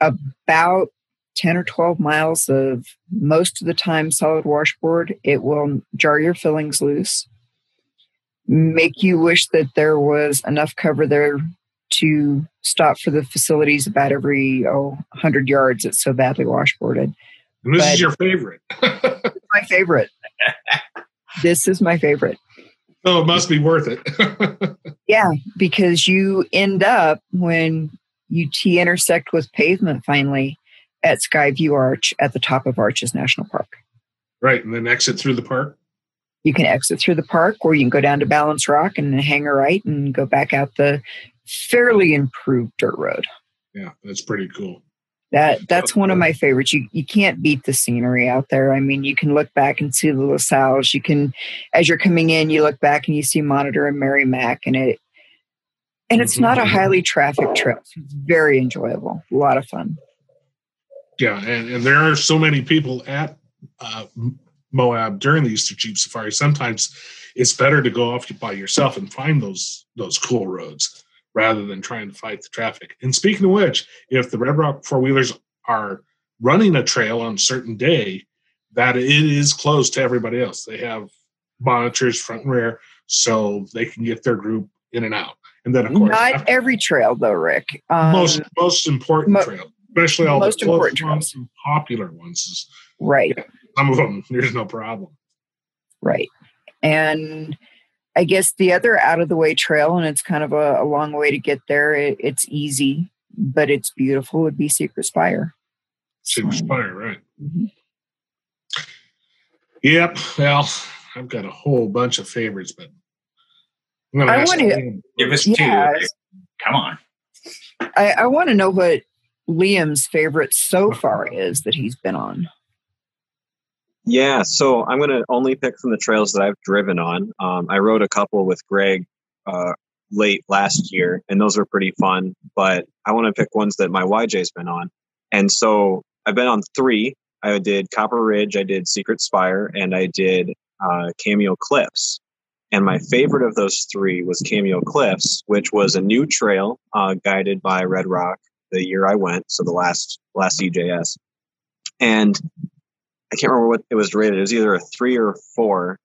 about 10 or 12 miles of most of the time solid washboard, it will jar your fillings loose, make you wish that there was enough cover there to stop for the facilities about every oh 100 yards. It's so badly washboarded. And this but is your favorite. my favorite. this is my favorite. Oh, it must be worth it. yeah, because you end up when you T intersect with pavement finally, at Skyline Arch at the top of Arches National Park. Right, and then exit through the park. You can exit through the park, or you can go down to Balance Rock and hang a right and go back out the fairly improved dirt road. Yeah, that's pretty cool. That that's one of my favorites. You you can't beat the scenery out there. I mean, you can look back and see the La Sals. You can, as you're coming in, you look back and you see Monitor and Merrimack, and it and it's not a highly trafficked trip. It's very enjoyable, a lot of fun. Yeah, and, and there are so many people at uh, Moab during the Easter Jeep Safari. Sometimes it's better to go off by yourself and find those those cool roads rather than trying to fight the traffic. And speaking of which, if the Red Rock four wheelers are running a trail on a certain day, that it is closed to everybody else. They have monitors front and rear, so they can get their group in and out. And then, of course, not after, every trail though, Rick. Um, most most important mo- trail especially all most the important ones and popular ones. Right. Yeah, some of them, there's no problem. Right. And I guess the other out of the way trail, and it's kind of a, a long way to get there. It, it's easy, but it's beautiful. Would be Secret Spire. Secret Spire, right? Mm-hmm. Yep. Well, I've got a whole bunch of favorites, but i want to give us yeah, two. Come on. I, I want to know what Liam's favorite so far is that he's been on. Yeah, so I'm going to only pick from the trails that I've driven on. Um, I rode a couple with Greg uh, late last year, and those were pretty fun. But I want to pick ones that my YJ's been on. And so I've been on three. I did Copper Ridge, I did Secret Spire, and I did uh, Cameo Cliffs. And my favorite of those three was Cameo Cliffs, which was a new trail uh, guided by Red Rock the year I went, so the last last EJS. And I can't remember what it was rated. It was either a three or a four.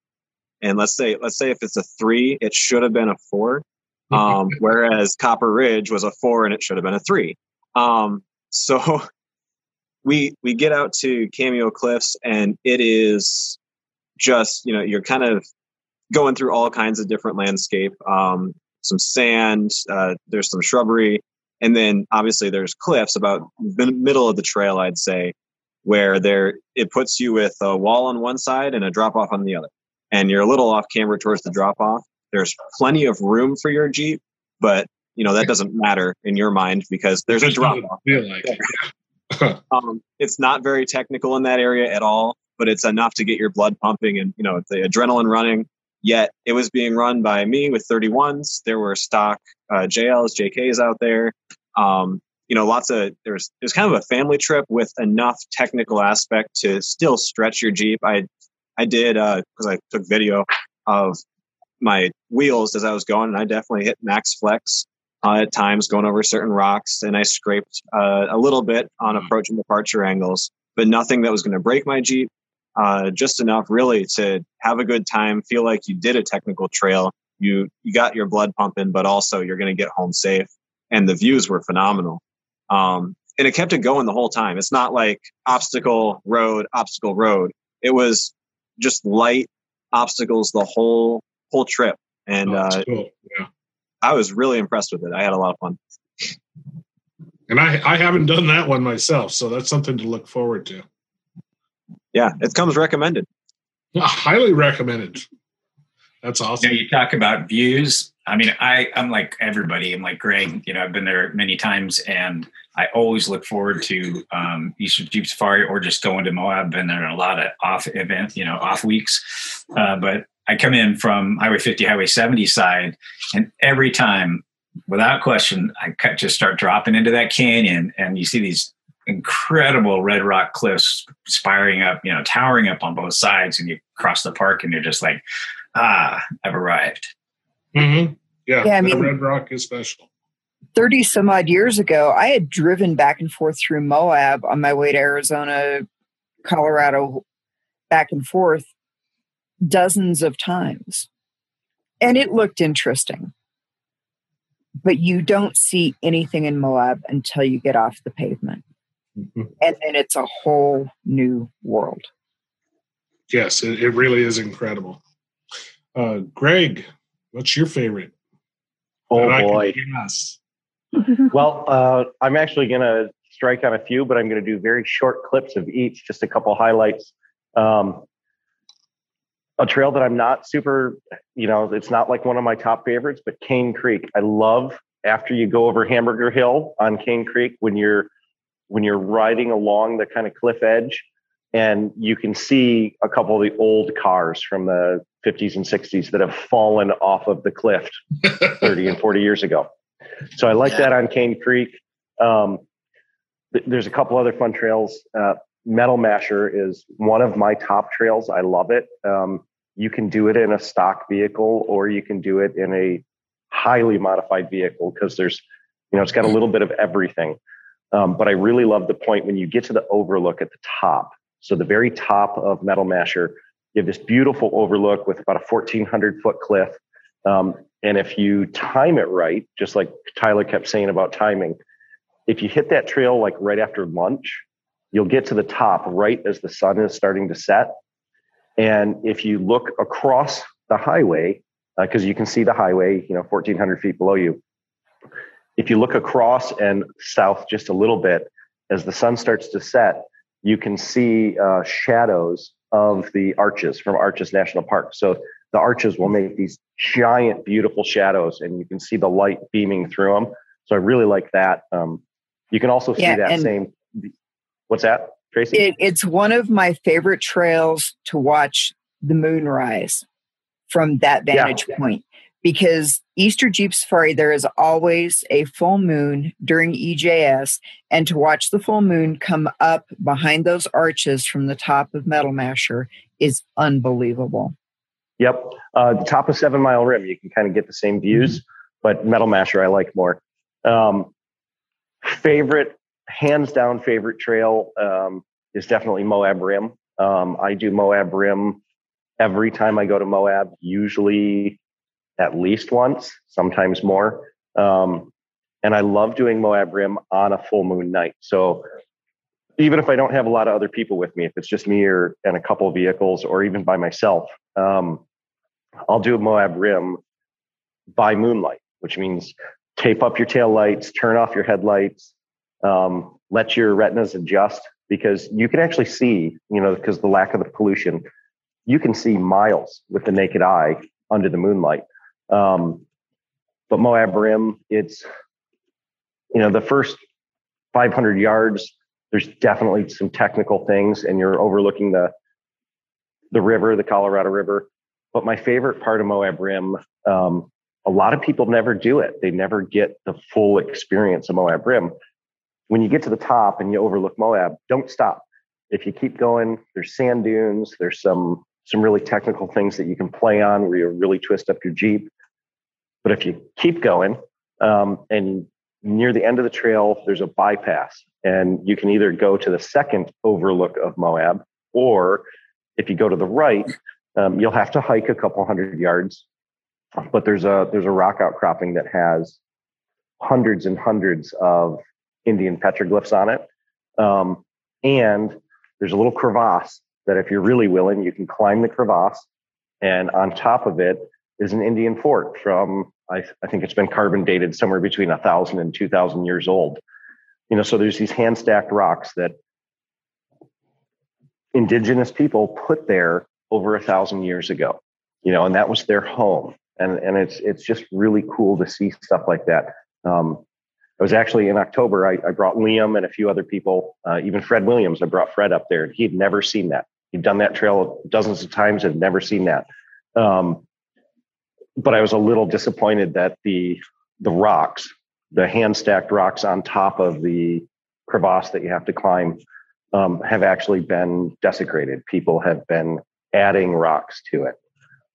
And let's say let's say if it's a three, it should have been a four. Um, whereas Copper Ridge was a four and it should have been a three. Um, so we we get out to Cameo Cliffs and it is just you know you're kind of going through all kinds of different landscape. Um, some sand, uh, there's some shrubbery, and then obviously there's cliffs about the middle of the trail, I'd say, where there it puts you with a wall on one side and a drop off on the other. And you're a little off camber towards the drop off. There's plenty of room for your Jeep, but you know that doesn't matter in your mind because there's a drop off. Like. um, it's not very technical in that area at all, but it's enough to get your blood pumping and you know the adrenaline running. Yet it was being run by me with 31s. There were stock uh, JLs, JKs out there. Um, you know, lots of there's there's kind of a family trip with enough technical aspect to still stretch your Jeep. I I did because uh, I took video of my wheels as I was going, and I definitely hit max flex uh, at times going over certain rocks, and I scraped uh, a little bit on mm. approach and departure angles, but nothing that was going to break my Jeep. Uh, just enough really to have a good time, feel like you did a technical trail. You you got your blood pumping, but also you're going to get home safe. And the views were phenomenal. Um, and it kept it going the whole time. It's not like obstacle road, obstacle road. It was just light obstacles the whole whole trip. And oh, uh, cool. yeah. I was really impressed with it. I had a lot of fun. And I, I haven't done that one myself, so that's something to look forward to. Yeah, it comes recommended. highly recommended. That's awesome. You, you talk about views. I mean, I, I'm like everybody. I'm like Greg. You know, I've been there many times, and I always look forward to um, Easter Jeep Safari or just going to Moab. Been there in a lot of off event, you know, off weeks. Uh, but I come in from Highway 50, Highway 70 side, and every time, without question, I just start dropping into that canyon, and you see these incredible red rock cliffs spiring up, you know, towering up on both sides, and you cross the park, and you're just like, ah, I've arrived. Mm-hmm. Yeah, yeah I mean, Red Rock is special. 30 some odd years ago, I had driven back and forth through Moab on my way to Arizona, Colorado, back and forth dozens of times. And it looked interesting. But you don't see anything in Moab until you get off the pavement. Mm-hmm. And then it's a whole new world. Yes, it, it really is incredible. Uh, Greg, What's your favorite? Oh boy. Yes. well, uh, I'm actually going to strike on a few, but I'm going to do very short clips of each, just a couple highlights. Um, a trail that I'm not super, you know, it's not like one of my top favorites, but Cane Creek. I love after you go over Hamburger Hill on Cane Creek when you're when you're riding along the kind of cliff edge and you can see a couple of the old cars from the 50s and 60s that have fallen off of the cliff 30 and 40 years ago. So I like yeah. that on Cane Creek. Um, th- there's a couple other fun trails. Uh, Metal Masher is one of my top trails. I love it. Um, you can do it in a stock vehicle or you can do it in a highly modified vehicle because there's, you know, it's got a little bit of everything. Um, but I really love the point when you get to the overlook at the top so the very top of Metal Masher, you have this beautiful overlook with about a 1,400 foot cliff. Um, and if you time it right, just like Tyler kept saying about timing, if you hit that trail like right after lunch, you'll get to the top right as the sun is starting to set. And if you look across the highway because uh, you can see the highway, you know, 1,400 feet below you. If you look across and south just a little bit, as the sun starts to set, you can see uh, shadows of the arches from Arches National Park. So the arches will make these giant, beautiful shadows, and you can see the light beaming through them. So I really like that. Um, you can also see yeah, that same. What's that, Tracy? It, it's one of my favorite trails to watch the moon rise from that vantage yeah. point because Easter Jeep Safari, there is always a full moon during EJS, and to watch the full moon come up behind those arches from the top of Metal Masher is unbelievable. Yep. Uh, the top of Seven Mile Rim, you can kind of get the same views, mm-hmm. but Metal Masher I like more. Um, favorite, hands down favorite trail um, is definitely Moab Rim. Um, I do Moab Rim every time I go to Moab, usually at least once, sometimes more. Um, and I love doing Moab Rim on a full moon night. So even if I don't have a lot of other people with me, if it's just me or and a couple vehicles, or even by myself, um, I'll do Moab Rim by moonlight, which means tape up your tail lights, turn off your headlights, um, let your retinas adjust because you can actually see, you know, because the lack of the pollution, you can see miles with the naked eye under the moonlight. Um, but Moab Rim, it's, you know, the first 500 yards, there's definitely some technical things, and you're overlooking the the river, the Colorado River. But my favorite part of Moab Rim, um, a lot of people never do it. They never get the full experience of Moab Rim. When you get to the top and you overlook Moab, don't stop. If you keep going, there's sand dunes, there's some some really technical things that you can play on where you really twist up your Jeep. But if you keep going, um, and near the end of the trail, there's a bypass, and you can either go to the second overlook of Moab, or if you go to the right, um, you'll have to hike a couple hundred yards. But there's a there's a rock outcropping that has hundreds and hundreds of Indian petroglyphs on it, um, and there's a little crevasse that if you're really willing, you can climb the crevasse. And on top of it is an Indian fort from, I, I think it's been carbon dated somewhere between a thousand and two thousand years old. You know, so there's these hand stacked rocks that indigenous people put there over a thousand years ago, you know, and that was their home. And, and it's, it's just really cool to see stuff like that. Um, I was actually in October, I, I brought Liam and a few other people, uh, even Fred Williams, I brought Fred up there. He'd never seen that. He'd done that trail dozens of times and never seen that. Um, but I was a little disappointed that the the rocks, the hand stacked rocks on top of the crevasse that you have to climb, um, have actually been desecrated. People have been adding rocks to it.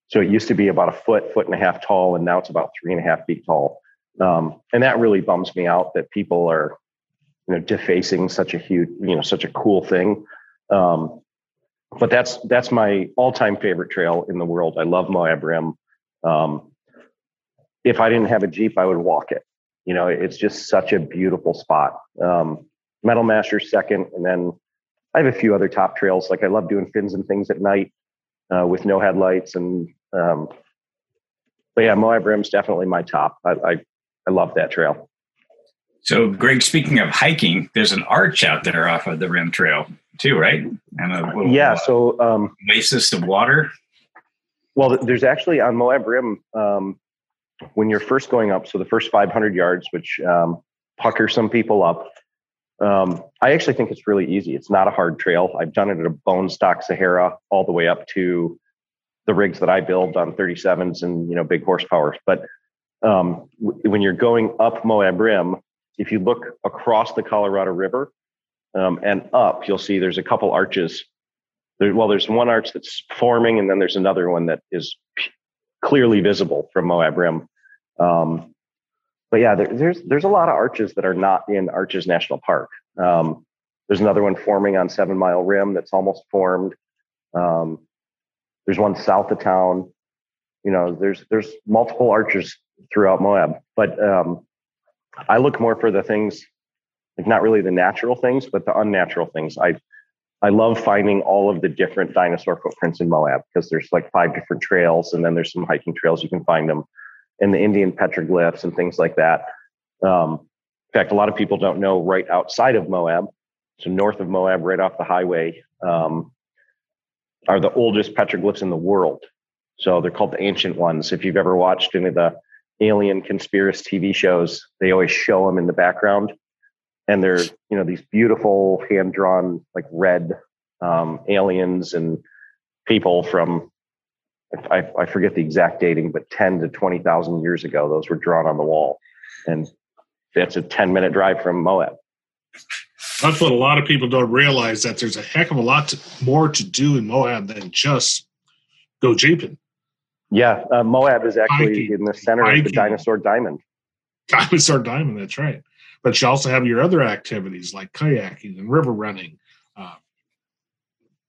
So it used to be about a foot, foot and a half tall, and now it's about three and a half feet tall. Um, and that really bums me out that people are, you know, defacing such a huge, you know, such a cool thing. Um, but that's that's my all-time favorite trail in the world. I love Moab Rim. Um, if I didn't have a Jeep, I would walk it. You know, it's just such a beautiful spot. Um, Metal Masher second, and then I have a few other top trails. Like I love doing fins and things at night uh, with no headlights, and um, but yeah, Moab Rim's definitely my top. I, I I love that trail. So, Greg, speaking of hiking, there's an arch out there off of the Rim Trail too, right? And a little yeah, so um, oasis of water. Well, there's actually on Moab Rim um, when you're first going up. So the first 500 yards, which um, pucker some people up. Um, I actually think it's really easy. It's not a hard trail. I've done it at a bone stock Sahara all the way up to the rigs that I build on 37s and you know big horsepower. But um, w- when you're going up Moab Rim, if you look across the Colorado River, um, and up, you'll see there's a couple arches. There, well, there's one arch that's forming, and then there's another one that is clearly visible from Moab Rim. Um, but yeah, there, there's there's a lot of arches that are not in Arches National Park. Um, there's another one forming on Seven Mile Rim that's almost formed. Um, there's one south of town. You know, there's there's multiple arches throughout Moab, but um, I look more for the things like not really the natural things, but the unnatural things. I I love finding all of the different dinosaur footprints in Moab because there's like five different trails, and then there's some hiking trails you can find them, and the Indian petroglyphs and things like that. Um, in fact, a lot of people don't know right outside of Moab, so north of Moab, right off the highway, um, are the oldest petroglyphs in the world. So they're called the ancient ones. If you've ever watched any of the alien conspiracy TV shows, they always show them in the background and they're you know these beautiful hand drawn like red um, aliens and people from I, I, forget the exact dating, but ten to twenty thousand years ago, those were drawn on the wall, and that's a ten minute drive from Moab. That's what a lot of people don't realize that there's a heck of a lot to, more to do in Moab than just go jeeping. Yeah, uh, Moab is actually hiking, in the center hiking. of the dinosaur diamond. Dinosaur diamond, that's right. But you also have your other activities like kayaking and river running, uh,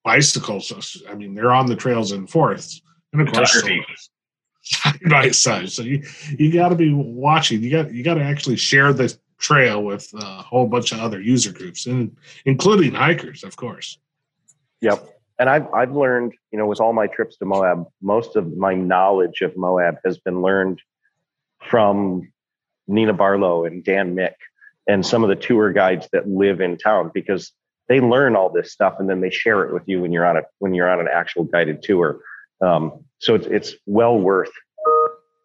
bicycles. I mean, they're on the trails and fourths, and of course, side by side. So you you got to be watching. You got you got to actually share the trail with a whole bunch of other user groups, and including hikers, of course. Yep. And I've I've learned, you know, with all my trips to Moab, most of my knowledge of Moab has been learned from Nena Barlow and Dan Mick and some of the tour guides that live in town because they learn all this stuff and then they share it with you when you're on a when you're on an actual guided tour. Um, so it's it's well worth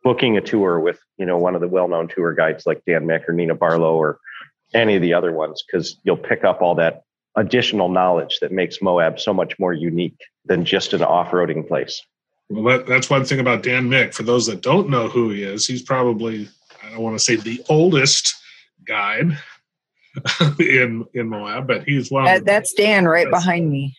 booking a tour with you know one of the well-known tour guides like Dan Mick or Nena Barlow or any of the other ones because you'll pick up all that additional knowledge that makes Moab so much more unique than just an off-roading place. Well, that, that's one thing about Dan Mick. For those that don't know who he is, he's probably I don't want to say the oldest guide in in Moab, but he's one. Uh, that's Dan right behind me.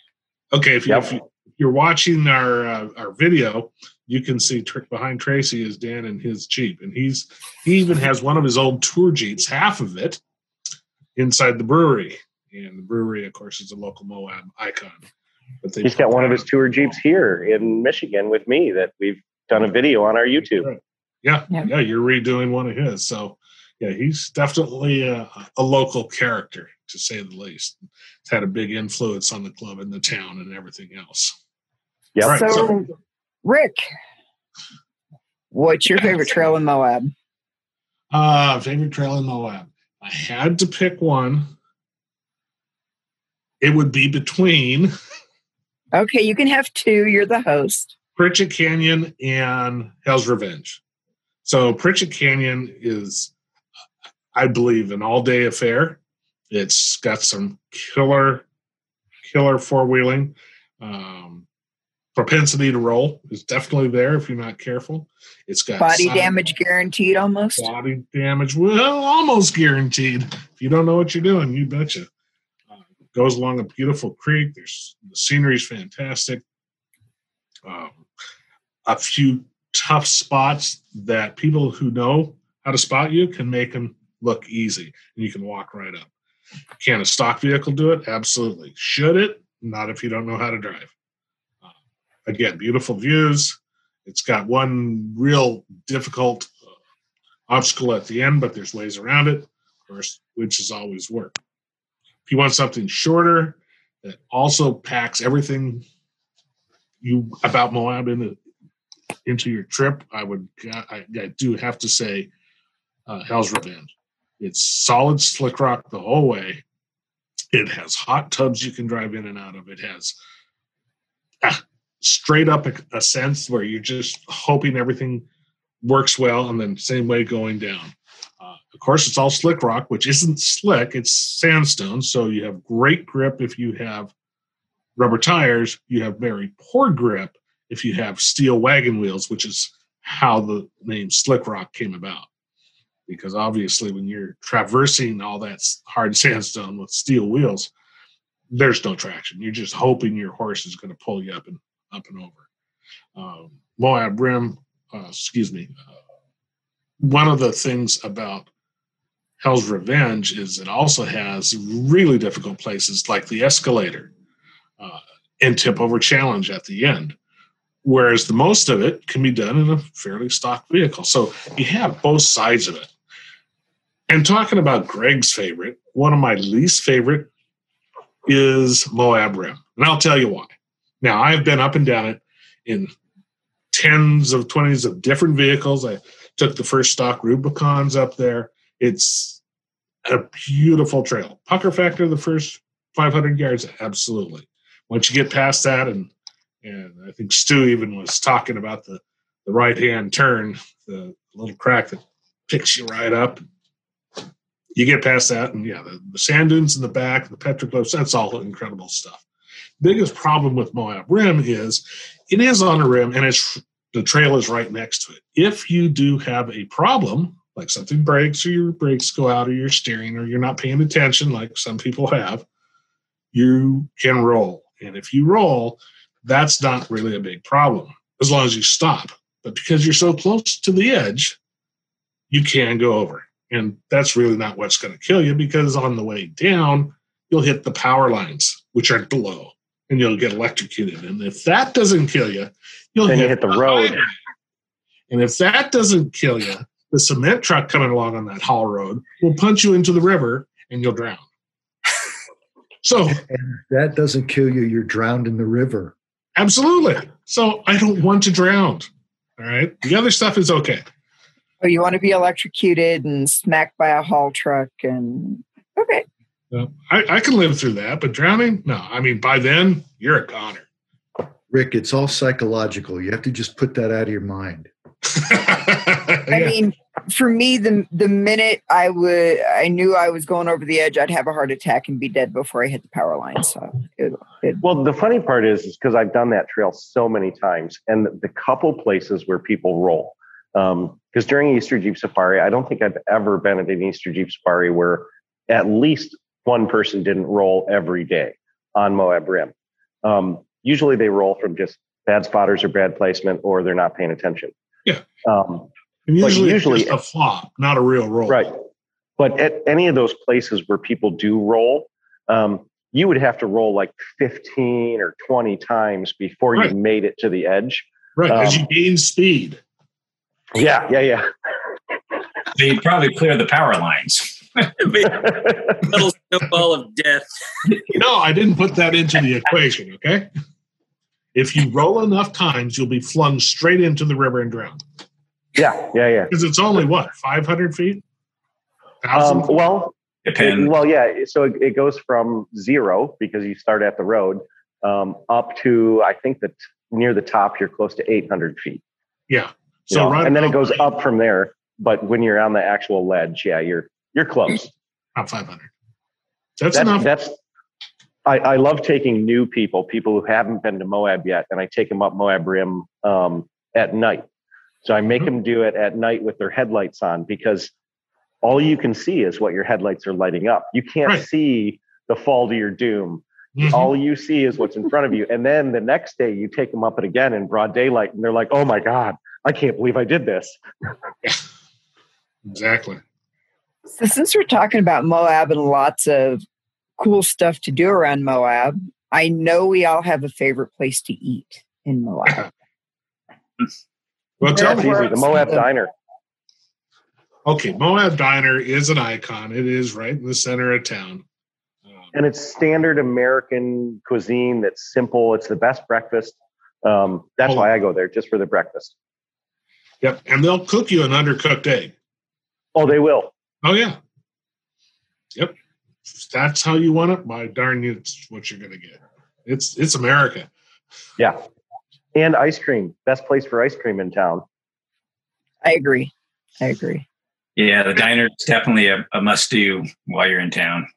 Okay, if, you, yep. if you, are watching our uh, our video, you can see trick behind Tracy is Dan in his Jeep, and he's he even has one of his old tour Jeeps, half of it, inside the brewery. And the brewery, of course, is a local Moab icon. But he's got one of his tour Jeeps here in Michigan with me that we've done a video on our YouTube. Yeah, yeah, yeah you're redoing one of his. So yeah, he's definitely a, a, local character to say the least. He's had a big influence on the club and the town and everything else. Yeah. Right, so, so, Rick, what's your favorite trail in Moab? Uh, favorite trail in Moab. I had to pick one. It would be between. Okay, you can have two. You're the host. Pritchett Canyon and Hell's Revenge. So Pritchett Canyon is I believe, an all day affair. It's got some killer, killer four wheeling. Um, propensity to roll is definitely there if you're not careful. It's got body damage guaranteed almost. Body damage, well, almost guaranteed. If you don't know what you're doing, you betcha. Uh, goes along a beautiful creek. There's the scenery's fantastic. Um, a few tough spots that people who know how to spot you can make them look easy and you can walk right up. Can a stock vehicle do it? Absolutely. Should it? Not if you don't know how to drive. Uh, again, beautiful views. It's got one real difficult uh, obstacle at the end, but there's ways around it. Of course, which is always work. If you want something shorter that also packs everything you about Moab into into your trip, I would I, I do have to say uh, Hell's Revenge. It's solid slick rock the whole way. It has hot tubs you can drive in and out of. It has ah, straight up ascents where you're just hoping everything works well, and then same way going down. Uh, of course, it's all slick rock, which isn't slick; it's sandstone. So you have great grip if you have rubber tires. You have very poor grip if you have steel wagon wheels, which is how the name slick rock came about because obviously when you're traversing all that hard sandstone with steel wheels there's no traction. You're just hoping your horse is going to pull you up and up and over. Um, moab rim uh, excuse me uh, one of the things about hell's revenge is it also has really difficult places like the escalator uh, and tip over challenge at the end whereas the most of it can be done in a fairly stock vehicle. So you have both sides of it and talking about Greg's favorite, one of my least favorite is Moab Rim. And I'll tell you why. Now, I've been up and down it in tens of 20s of different vehicles. I took the first stock Rubicons up there. It's a beautiful trail. Pucker factor the first 500 yards, absolutely. Once you get past that, and and I think Stu even was talking about the the right hand turn, the little crack that picks you right up. You get past that, and yeah, the, the sand dunes in the back, the petroglyphs, that's all incredible stuff. Biggest problem with Moab Rim is it is on a rim and it's the trail is right next to it. If you do have a problem, like something breaks or your brakes go out or you're steering or you're not paying attention, like some people have, you can roll. And if you roll, that's not really a big problem as long as you stop. But because you're so close to the edge, you can go over. And that's really not what's going to kill you because on the way down, you'll hit the power lines, which are below, and you'll get electrocuted. And if that doesn't kill you, you'll Then you hit, hit the road. highway. And if that doesn't kill you, the cement truck coming along on that haul road will punch you into the river and you'll drown. so And if that doesn't kill you, you're drowned in the river. Absolutely. So I don't want to drown. All right. The other stuff is okay. Oh, you want to be electrocuted and smacked by a haul truck and okay. So I, I can live through that, but drowning, no. I mean, by then you're a goner. Rick, it's all psychological. You have to just put that out of your mind. I mean, for me, the the minute I would, I knew I was going over the edge, I'd have a heart attack and be dead before I hit the power line. So, it, it, Well, the funny part is, is because I've done that trail so many times, and the, the couple places where people roll. Um, Because during Easter Jeep Safari, I don't think I've ever been at an Easter Jeep Safari where at least one person didn't roll every day on Moab Rim. Um, usually, they roll from just bad spotters or bad placement, or they're not paying attention. Yeah. Um, And usually, usually- it's just a flop, not a real roll. Right. But at any of those places where people do roll, um, you would have to roll like 15 or 20 times before Right. you made it to the edge. Right. As you Um, gain speed. Yeah, yeah, yeah. They probably clear the power lines. Little snowball of death. No, I didn't put that into the equation. Okay. If you roll enough times, you'll be flung straight into the river and drown. yeah, yeah, yeah. Because it's only what, 500 feet? Um, 1,000? well, Depend. well, yeah. So it, it goes from zero because you start at the road um, up to I think that near the top you're close to 800 feet. yeah. So know, right and then it goes up from there. But when you're on the actual ledge, yeah, you're you're close. About 500. That's, that's enough. that's I, I love taking new people, people who haven't been to Moab yet, and I take them up Moab Rim um, at night. So I make Mhm. them do it at night with their headlights on because all you can see is what your headlights are lighting up. You can't Right. see the fall to your doom. Mhm. All you see is what's in front of you. And then the next day you take them up it again in broad daylight, and they're like, "Oh my god, I can't believe I did this." Exactly. so since we're talking about Moab and lots of cool stuff to do around Moab, I know we all have a favorite place to eat in Moab. Well, tell me. easy. The Moab Diner. Okay, Moab Diner is an icon. It is right in the center of town. Um, and it's standard American cuisine that's simple. It's the best breakfast. Um, that's why I go there just for the breakfast. Yep, and they'll cook you an undercooked egg. Oh, they will. Oh yeah. Yep. If that's how you want it. My darn you, it's what you're gonna get. It's it's America. Yeah. And ice cream. Best place for ice cream in town. I agree. I agree. Yeah, the diner is definitely a, a must do while you're in town.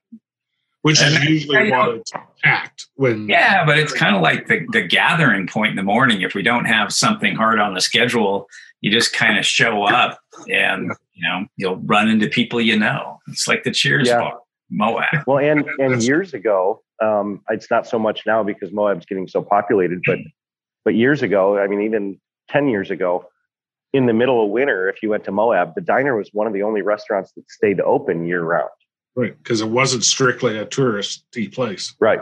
Which is usually why it's packed when Yeah, but it's kind of like the, the gathering point in the morning. If we don't have something hard on the schedule, you just kind of show up and you know you'll run into people you know. It's like the Cheers Yeah. bar, Moab. Well, and and years ago, um, it's not so much now because Moab's getting so populated, but but years ago, I mean, even ten years ago, in the middle of winter, if you went to Moab, the diner was one of the only restaurants that stayed open year round. right, because it wasn't strictly a touristy place. Right.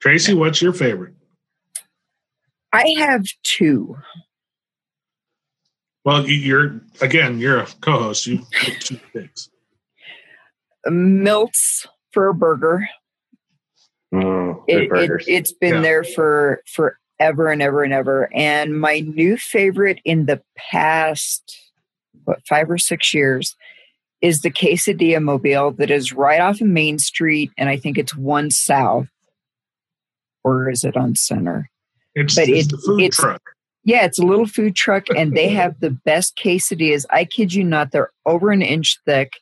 Tracy, what's your favorite? I have two. Well, you- you're again, you're a co-host. You pick two things. Milts for a burger Mm, it, it, has been yeah. there for forever and ever and ever. And my new favorite in the past, what, five or six years is the Quesadilla Mobile that is right off of Main Street. And I think it's one south. Or is it on center? It's, but it's, the food it's, truck. Yeah, it's a little food truck, and they have the best quesadillas. I kid you not, they're over an inch thick.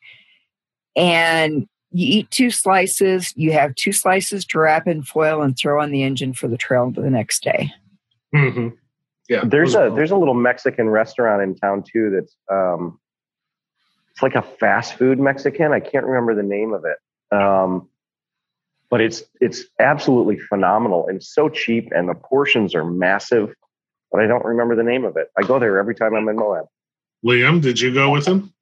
And you eat two slices, you have two slices to wrap in foil and throw on the engine for the trail the next day. Mm-hmm. Yeah, there's a there's a little Mexican restaurant in town too. That's um, it's like a fast food Mexican. I can't remember the name of it, um, but it's it's absolutely phenomenal and so cheap, and the portions are massive. But I don't remember the name of it. I go there every time I'm in Moab. Liam, did you go with him?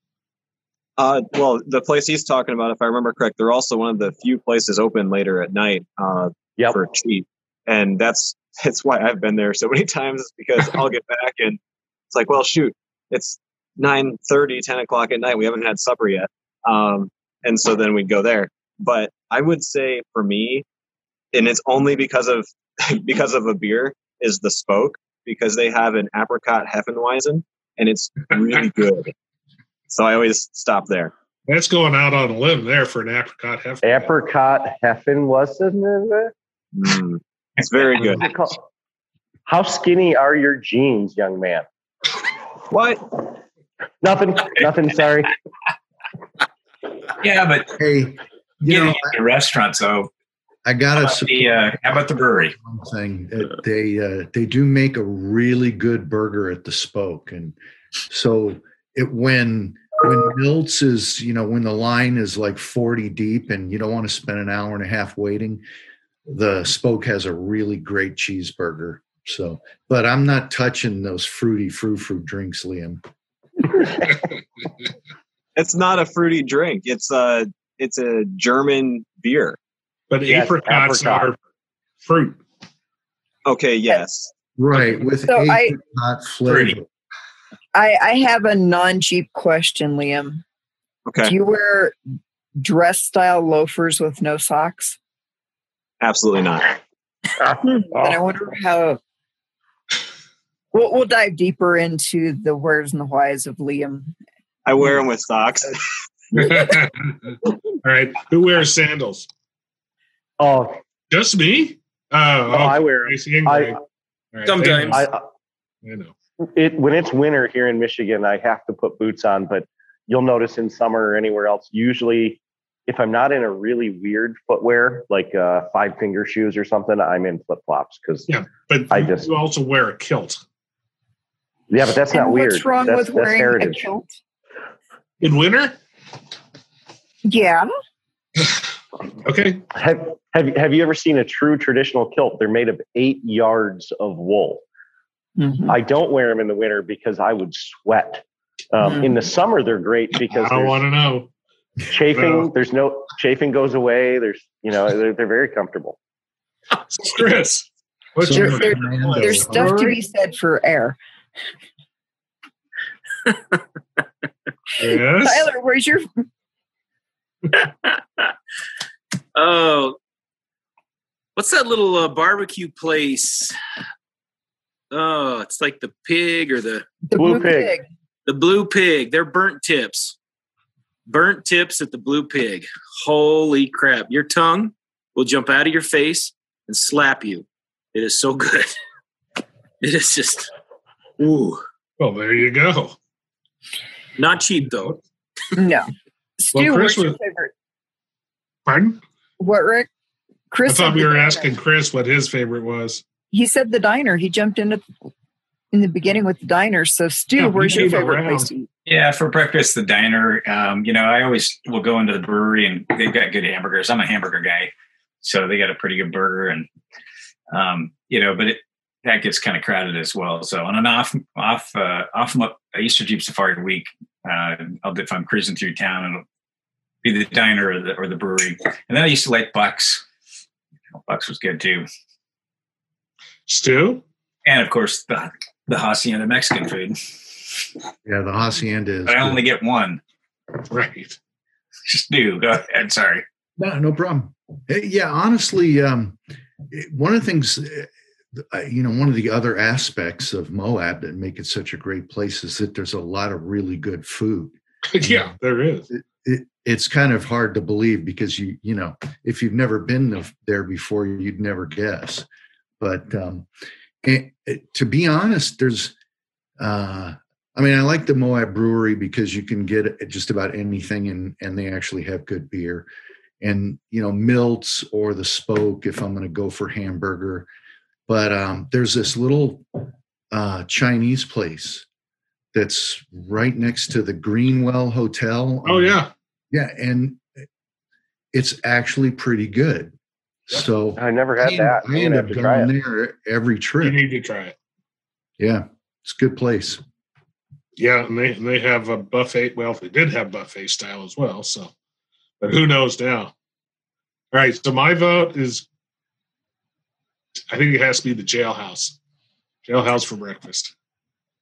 Uh, well, the place he's talking about, if I remember correct, they're also one of the few places open later at night uh, yep. for cheap, and that's that's why I've been there so many times. Is because I'll get back and it's like, well, shoot, it's 9 30, 10 o'clock at night. We haven't had supper yet, um, and so then we'd go there. But I would say for me, and it's only because of because of a beer is the spoke because they have an apricot Hefeweizen and it's really good. So I always stop there. That's going out on a limb there for an apricot heifer. Apricot Hefeweizen. Mm, it's very good. How skinny are your jeans, young man? What? Nothing. Nothing. Sorry. Yeah, but hey, you know, the restaurant. So I gotta how the, uh, how about the brewery? One thing they uh, they do make a really good burger at the Spoke, and so it when when Milt's is you know when the line is like 40 deep and you don't want to spend an hour and a half waiting the spoke has a really great cheeseburger so. But i'm not touching those fruity frou frou drinks liam. It's not a fruity drink. It's a it's a german beer but yes, apricots apricot. are fruit okay yes right with so apricot I, flavor. I, I have a non cheap question, Liam. Okay. Do you wear dress style loafers with no socks? Absolutely not. and I wonder how. We'll, we'll dive deeper into the where's and the whys of Liam. I wear them with socks. All right. Who wears sandals? Oh, just me? Oh, no, okay. I wear them. I, right. Sometimes. I, I, I know it when it's winter here in Michigan, I have to put boots on, but you'll notice in summer or anywhere else, usually if I'm not in a really weird footwear, like uh, five finger shoes or something, I'm in flip flops because yeah. But I just also wear a kilt. Yeah, but that's not and weird. What's wrong that's, with wearing heritage. a kilt in winter? Yeah. okay. Have, have have you ever seen a true traditional kilt? They're made of eight yards of wool. Mm-hmm. I don't wear them in the winter because I would sweat. Um, mm-hmm. In the summer, they're great because I don't want to know. Chafing, no. there's no chafing goes away. There's, you know, they're, they're very comfortable. Chris, what's so your there, There's stuff to be said for air. yes. Tyler, where's your? oh, what's that little uh, barbecue place? Oh, it's like the pig or the, the blue, Blu Pig. pig. The Blu Pig. They're burnt tips. Burnt tips at the Blu Pig. Holy crap. Your tongue will jump out of your face and slap you. It is so good. it is just ooh. Well, there you go. Not cheap though. No. Stu, well, what's your favorite? Pardon? What, Rick? Chris. I thought we were asking Chris what his favorite was he said the diner. He jumped into in the beginning with the diner. So, Stu, yeah, where's your favorite place to eat? Yeah, for breakfast, the diner. Um, you know, I always will go into the brewery and they've got good hamburgers. I'm a hamburger guy, so they got a pretty good burger, and um, you know, but it, that gets kind of crowded as well. So on an off off uh, off Easter Jeep Safari week, uh, I'll if I'm cruising through town, it'll be the diner or the, or the brewery. And then I used to like Bucks. Bucks was good too. Stew? And of course, the, the hacienda Mexican food. Yeah, the hacienda is. But I only get one. Right. Stu, go ahead. Sorry. No, no problem. Yeah, honestly, um, one of the things, uh, you know, one of the other aspects of Moab that make it such a great place is that there's a lot of really good food. yeah, there is. It, it, it's kind of hard to believe because you, you know, if you've never been there before, you'd never guess. But um, it, to be honest, there's, uh, I mean, I like the Moab Brewery because you can get just about anything, and and they actually have good beer and you know Milts or the Spoke if I'm going to go for hamburger. But um, there's this little uh, Chinese place that's right next to the Greenwell Hotel. Oh yeah, yeah, and it's actually pretty good. So I never had I that. I end up going there every trip. You need to try it. Yeah, it's a good place. Yeah, and they they have a buffet. Well, they did have buffet style as well. So but who knows now? All right, so my vote is I think it has to be the jailhouse. Jailhouse for breakfast.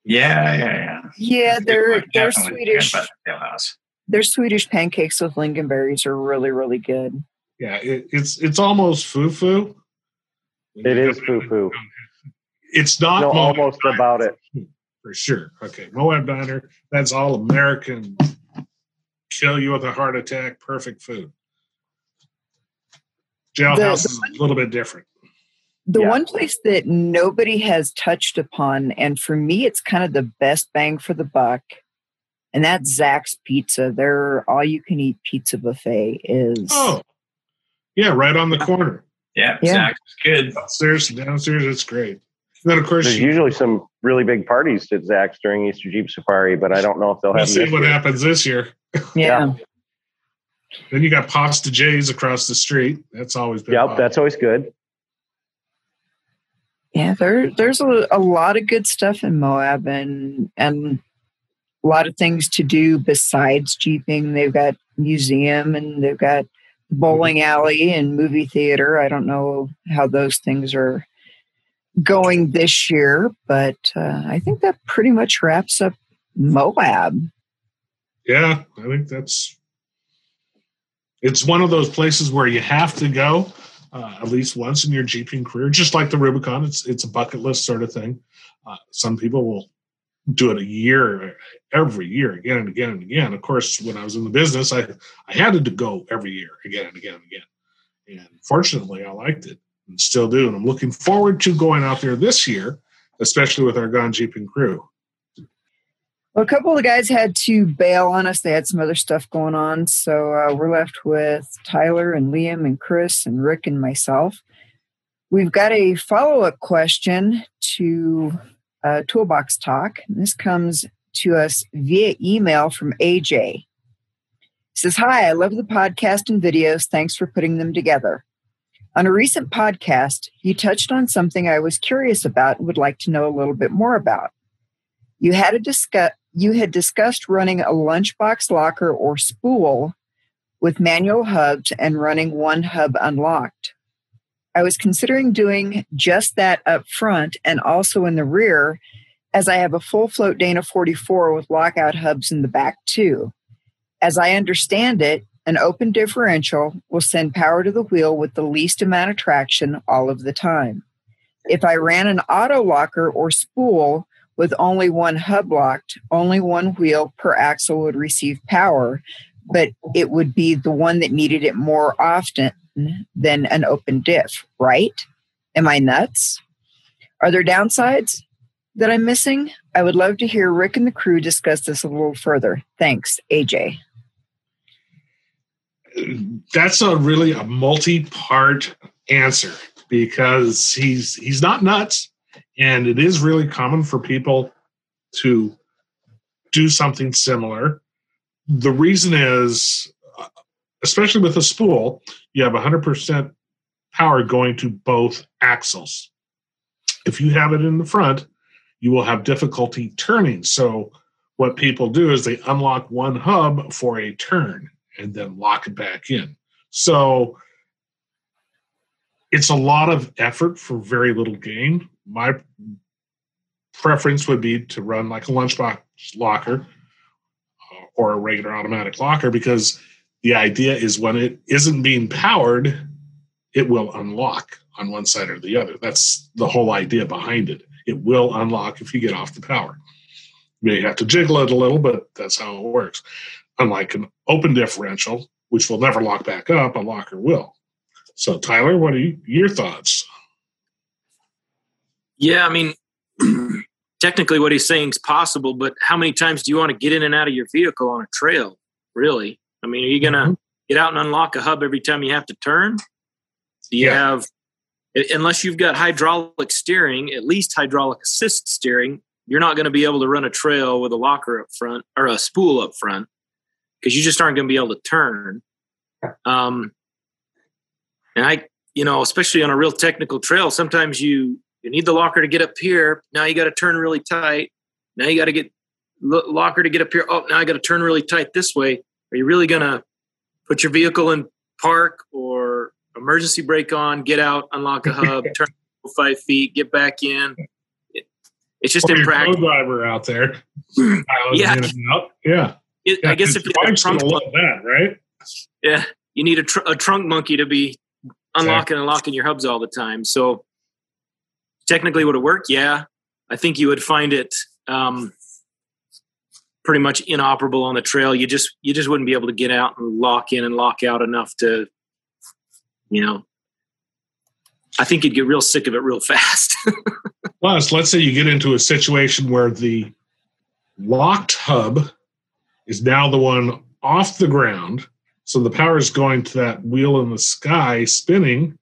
Yeah, yeah, yeah. Yeah, they're they're Swedish. Jailhouse. Their Swedish pancakes with lingonberries are really, really good. Yeah, it, it's it's almost foo foo. It is foo foo. It's not no, almost about it for sure. Okay, Moab Diner. That's all American kill you with a heart attack, perfect food. Jailhouse the, is a little bit different. The yeah. one place that nobody has touched upon, and for me, it's kind of the best bang for the buck, and that's Zax Pizza. Their all-you-can-eat pizza buffet is. Oh, yeah, right on the corner. Yeah, yeah. Zax good. Downstairs, downstairs, it's great. And then, of course, there's usually some really big parties at Zax during Easter Jeep Safari, but I don't know if they'll have. see what year. happens this year. Yeah. Then you got Pasta Jay's across the street. That's always been. Yep, popular. that's always good. Yeah, there there's a, a lot of good stuff in Moab and and a lot of things to do besides jeeping. They've got museum and they've got bowling alley and movie theater. I don't know how those things are going this year, but uh, I think that pretty much wraps up Moab yeah, I think that's it's one of those places where you have to go uh, at least once in your jeeping career, just like the Rubicon. It's it's a bucket list sort of thing. Uh, some people will do it a year, every year, again and again and again. Of course, when I was in the business, I I had to go every year, again and again and again. And fortunately, I liked it and still do. And I'm looking forward to going out there this year, especially with our Gone Jeeping crew. Well, a couple of the guys had to bail on us. They had some other stuff going on. So uh, we're left with Tyler and Liam and Chris and Rick and myself. We've got a follow up question to uh, Toolbox Talk. This comes to us via email from AJ. He says, Hi, I love the podcast and videos. Thanks for putting them together. On a recent podcast, you touched on something I was curious about and would like to know a little bit more about. You had a discuss you had discussed running a lunchbox locker or spool with manual hubs and running one hub unlocked. I was considering doing just that up front and also in the rear, as I have a full float Dana 44 with lockout hubs in the back too. As I understand it, an open differential will send power to the wheel with the least amount of traction all of the time. If I ran an auto locker or spool, with only one hub locked, only one wheel per axle would receive power, but it would be the one that needed it more often than an open diff, right? Am I nuts? Are there downsides that I'm missing? I would love to hear Rick and the crew discuss this a little further. Thanks, AJ. That's a really a multi-part answer because he's he's not nuts and it is really common for people to do something similar. The reason is, especially with a spool, you have 100% power going to both axles. If you have it in the front, you will have difficulty turning. So, what people do is they unlock one hub for a turn and then lock it back in. So, it's a lot of effort for very little gain my preference would be to run like a lunchbox locker uh, or a regular automatic locker because the idea is when it isn't being powered, it will unlock on one side or the other. That's the whole idea behind it. It will unlock if you get off the power. You may have to jiggle it a little, but that's how it works. Unlike an open differential, which will never lock back up, a locker will. So, Tyler, what are you, your thoughts? Yeah, I mean, technically what he's saying is possible, but how many times do you want to get in and out of your vehicle on a trail? Really? I mean, are you going to mm-hmm. get out and unlock a hub every time you have to turn? Do you yeah. have, unless you've got hydraulic steering, at least hydraulic assist steering, you're not going to be able to run a trail with a locker up front or a spool up front because you just aren't going to be able to turn. Um, and I, you know, especially on a real technical trail, sometimes you you need the locker to get up here. Now you got to turn really tight. Now you got to get locker to get up here. Oh, now I got to turn really tight this way. Are you really going to put your vehicle in park or emergency brake on, get out, unlock a hub, turn five feet, get back in? it's just or impractical. driver out there. yeah. Yeah. It, yeah. I guess if you have a trunk that, right? Yeah. You need a, tr- a trunk monkey to be unlocking exactly. and locking your hubs all the time. So technically would it work? Yeah. I think you would find it um, pretty much inoperable on the trail. You just you just wouldn't be able to get out and lock in and lock out enough to, you know. I think you'd get real sick of it real fast. Plus, let's say you get into a situation where the locked hub is now the one off the ground. So the power is going to that wheel in the sky spinning,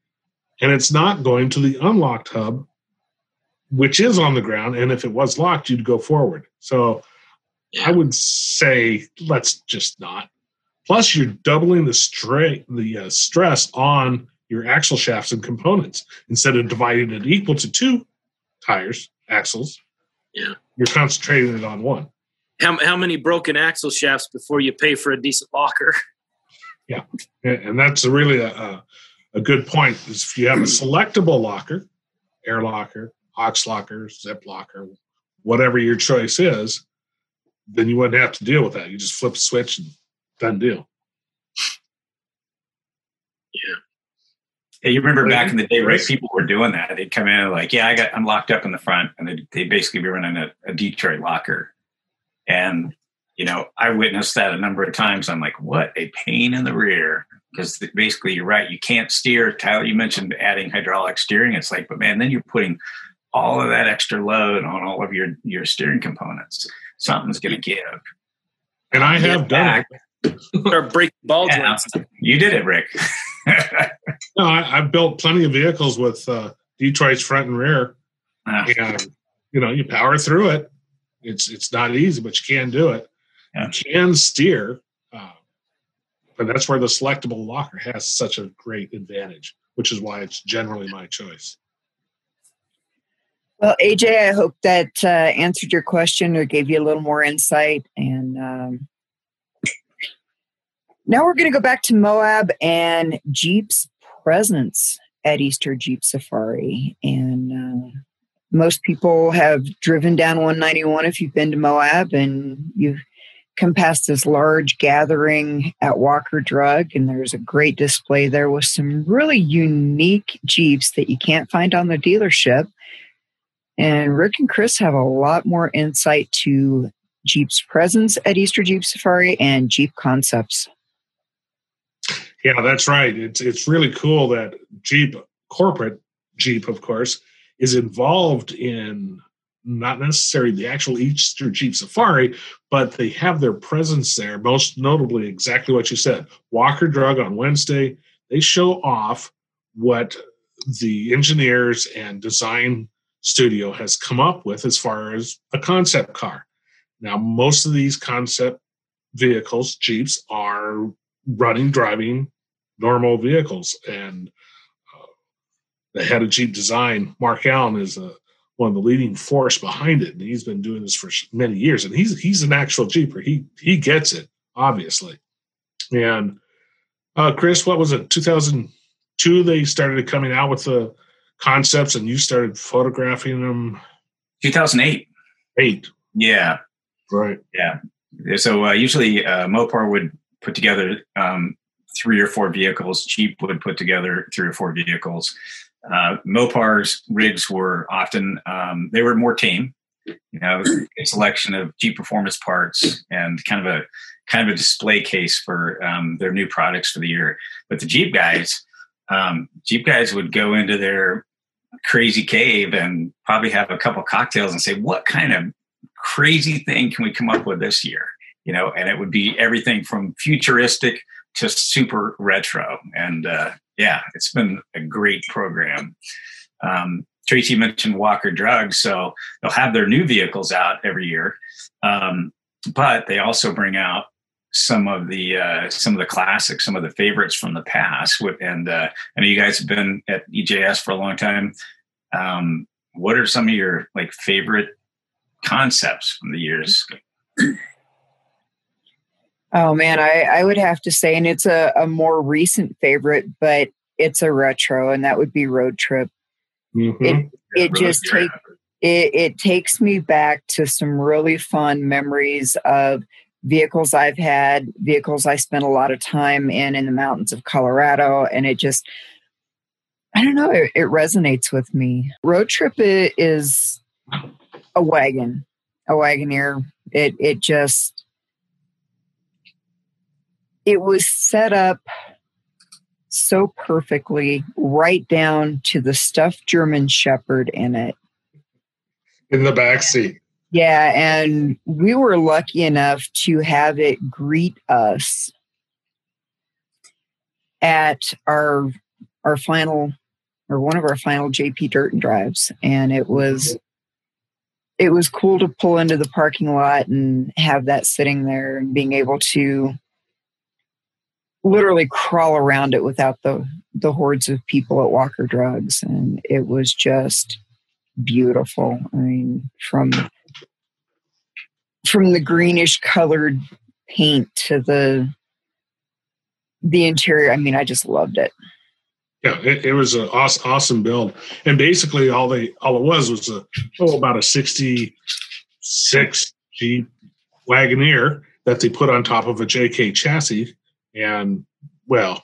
and it's not going to the unlocked hub which is on the ground. And if it was locked, you'd go forward. So I would say let's just not. Plus, you're doubling the straight the uh, stress on your axle shafts and components instead of dividing it equal to two tires axles. Yeah, you're concentrating it on one. How how many broken axle shafts before you pay for a decent locker? Yeah, and that's really a, a, a good point. Is if you have a selectable locker, air locker, Ox locker, zip locker, whatever your choice is, then you wouldn't have to deal with that. You just flip a switch and done deal. Yeah. Yeah, you remember back in the day, right? People were doing that. They'd come in like, "Yeah, I got, I'm locked up in the front," and they'd, they'd basically be running a, a Detroit locker. And you know, I witnessed that a number of times. I'm like, "What a pain in the rear!" Because basically, you're right. You can't steer. Tyler, you mentioned adding hydraulic steering. It's like, but man, then you're putting all of that extra load on all of your your steering components. Something's going to give. And I have done it. or break ball yeah, joints. You did it, Rick. no, I, have built plenty of vehicles with uh, Detroit's front and rear, uh, and you know you power through it. It's it's not easy, but you can do it. Yeah. You can steer, uh, but that's where the selectable locker has such a great advantage, which is why it's generally my choice. Well, AJ, I hope that uh, answered your question or gave you a little more insight. And um, now we're going to go back to Moab and Jeep's presence at Easter Jeep Safari. And uh, most people have driven down 191 if you've been to Moab and you've come past this large gathering at Walker Drug, and there's a great display there with some really unique Jeeps that you can't find on the dealership. And Rick and Chris have a lot more insight to Jeep's presence at Easter Jeep Safari and Jeep concepts. Yeah, that's right. It's it's really cool that Jeep corporate Jeep, of course, is involved in not necessarily the actual Easter Jeep Safari, but they have their presence there. Most notably, exactly what you said. Walker Drug on Wednesday. They show off what the engineers and design studio has come up with as far as a concept car. Now, most of these concept vehicles, Jeeps, are running, driving normal vehicles. And uh, the head of Jeep design, Mark Allen, is a, uh, one of the leading force behind it. And he's been doing this for many years. And he's he's an actual Jeeper. He he gets it, obviously. And uh, Chris, what was it? 2002, they started coming out with the concepts and you started photographing them 2008 eight yeah right yeah so uh, usually uh, mopar would put together um, three or four vehicles. Jeep would put together three or four vehicles. Uh, Mopar's rigs were often um, they were more tame. You know, a selection of Jeep performance parts and kind of a kind of a display case for um, their new products for the year. But the Jeep guys, um, Jeep guys would go into their crazy cave and probably have a couple cocktails and say, "What kind of crazy thing can we come up with this year?" You know, and it would be everything from futuristic to super retro. And uh, yeah, it's been a great program. Um, Tracy mentioned Walker Drugs, so they'll have their new vehicles out every year, um, but they also bring out some of the uh, some of the classics, some of the favorites from the past. And uh, I know you guys have been at EJS for a long time. Um, what are some of your like favorite concepts from the years? Oh man, I, I would have to say, and it's a, a more recent favorite, but it's a retro, and that would be Road Trip. Mm-hmm. It it yeah, just takes it, it takes me back to some really fun memories of vehicles I've had, vehicles I spent a lot of time in in the mountains of Colorado, and it just, I don't know, it, it resonates with me. Road trip is a wagon, a Wagoneer. It it just, it was set up so perfectly, right down to the stuffed German Shepherd in it. In the back seat. Yeah, and we were lucky enough to have it greet us at our our final or one of our final JP dirt and drives and it was it was cool to pull into the parking lot and have that sitting there and being able to literally crawl around it without the the hordes of people at Walker Drugs and it was just beautiful. I mean from from the greenish colored paint to the the interior. I mean, I just loved it. Yeah, it, it was an awesome, awesome build, and basically all they all it was was a oh about a sixty six Jeep Wagoneer that they put on top of a JK chassis, and well,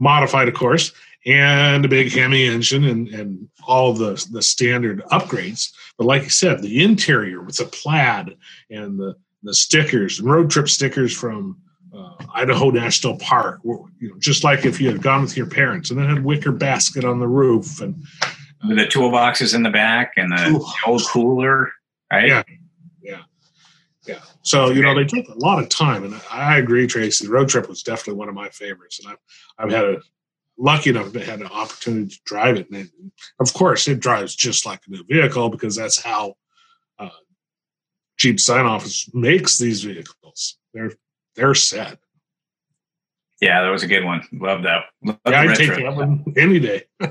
modified of course, and a big Hemi engine and, and all the, the standard upgrades. But like you said, the interior with the plaid and the, the stickers, and road trip stickers from uh, Idaho National Park, you know, just like if you had gone with your parents, and then had wicker basket on the roof and uh, the toolboxes in the back and the, the old cooler, right? Yeah, yeah, yeah. So you know they took a lot of time, and I agree, Tracy. The road trip was definitely one of my favorites, and I've I've had a lucky enough to had an opportunity to drive it. And of course, it drives just like a new vehicle because that's how uh, Jeep Design Office makes these vehicles. They're they're set. Yeah, that was a good one. Love that. Love yeah, I take that one any day. How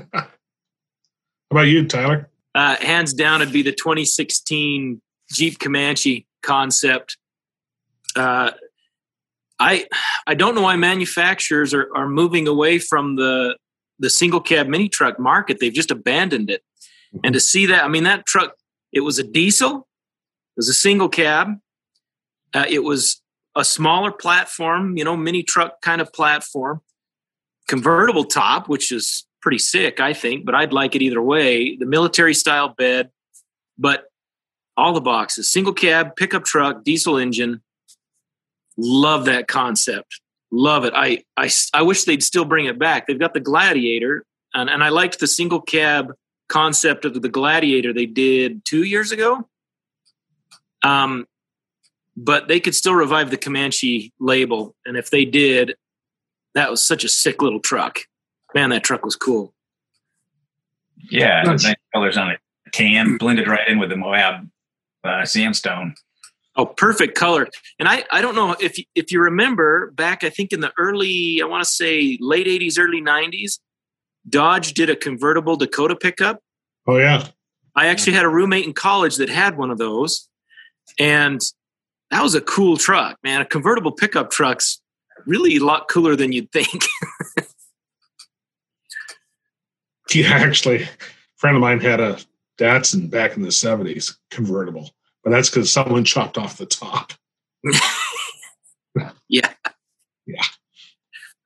about you, Tyler? Uh, hands down, it'd be the 2016 Jeep Comanche concept. Uh, I I don't know why manufacturers are, are moving away from the the single cab mini truck market. They've just abandoned it. Mm-hmm. And to see that, I mean, that truck, it was a diesel, it was a single cab, uh, it was a smaller platform, you know, mini truck kind of platform, convertible top, which is pretty sick, I think, but I'd like it either way. The military style bed, but all the boxes single cab, pickup truck, diesel engine Love that concept. Love it. I, I, I wish they'd still bring it back. They've got the Gladiator, and, and I liked the single cab concept of the Gladiator they did two years ago. Um, but they could still revive the Comanche label. And if they did, that was such a sick little truck. Man, that truck was cool. Yeah, nice colors on it. Tan blended right in with the Moab uh, sandstone. Oh, perfect color. And I, I don't know if if you remember back, I think in the early, I want to say late '80s, early '90s, Dodge did a convertible Dakota pickup. Oh yeah. I actually had a roommate in college that had one of those, and that was a cool truck, man. A convertible pickup truck's really a lot cooler than you'd think. yeah, actually, a friend of mine had a Datsun back in the '70s convertible but that's because someone chopped off the top. yeah. Yeah.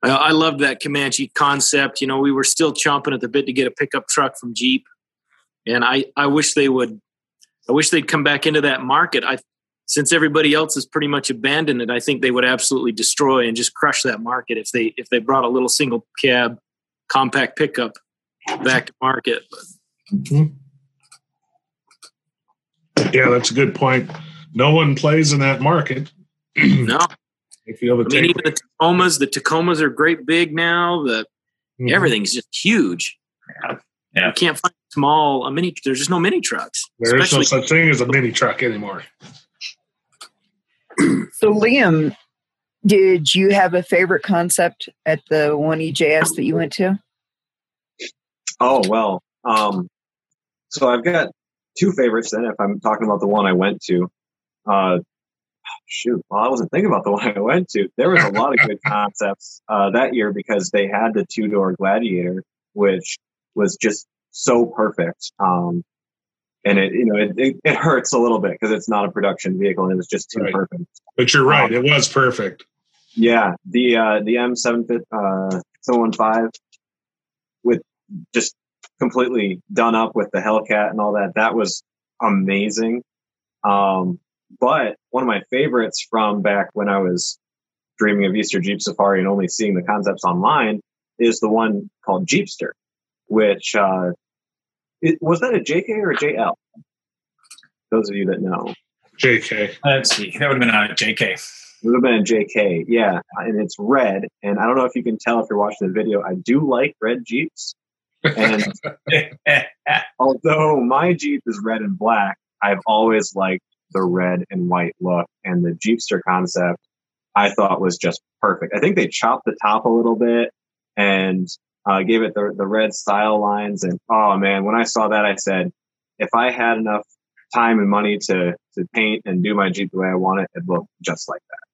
I, I loved that Comanche concept. You know, we were still chomping at the bit to get a pickup truck from Jeep, and I I wish they would. I wish they'd come back into that market. I since everybody else has pretty much abandoned it, I think they would absolutely destroy and just crush that market if they if they brought a little single cab compact pickup back to market. Mm-hmm. Yeah, that's a good point. No one plays in that market. no. If you have a I mean, even the Tacomas, the Tacomas are great big now. The mm-hmm. everything's just huge. Yeah. yeah. You can't find small a mini. There's just no mini trucks. There is no such thing as a mini truck anymore. so, Liam, did you have a favorite concept at the one EJS that you went to? Oh well, um, so I've got two favorites. Then, if I'm talking about the one I went to, uh, shoot, well, I wasn't thinking about the one I went to. There was a lot of good concepts uh, that year because they had the two door Gladiator, which was just so perfect. Um, and it, you know, it, it, it hurts a little bit because it's not a production vehicle and it's just too right. perfect. But you're right, um, it was perfect. Yeah, the uh, the M seven uh, seven five with just completely done up with the Hellcat and all that. That was amazing. Um, but one of my favorites from back when I was dreaming of Easter Jeep Safari and only seeing the concepts online is the one called Jeepster, which uh, it, was that a JK or a JL? Those of you that know. JK. Let's see. That would have been a JK. It would have been a JK, yeah. And it's red. And I don't know if you can tell if you're watching the video. I do like red Jeeps. And although my Jeep is red and black, I've always liked the red and white look. And the Jeepster concept I thought was just perfect. I think they chopped the top a little bit and uh, gave it the, the red style lines. And oh man, when I saw that, I said, if I had enough time and money to, to paint and do my Jeep the way I want it, it'd look just like that.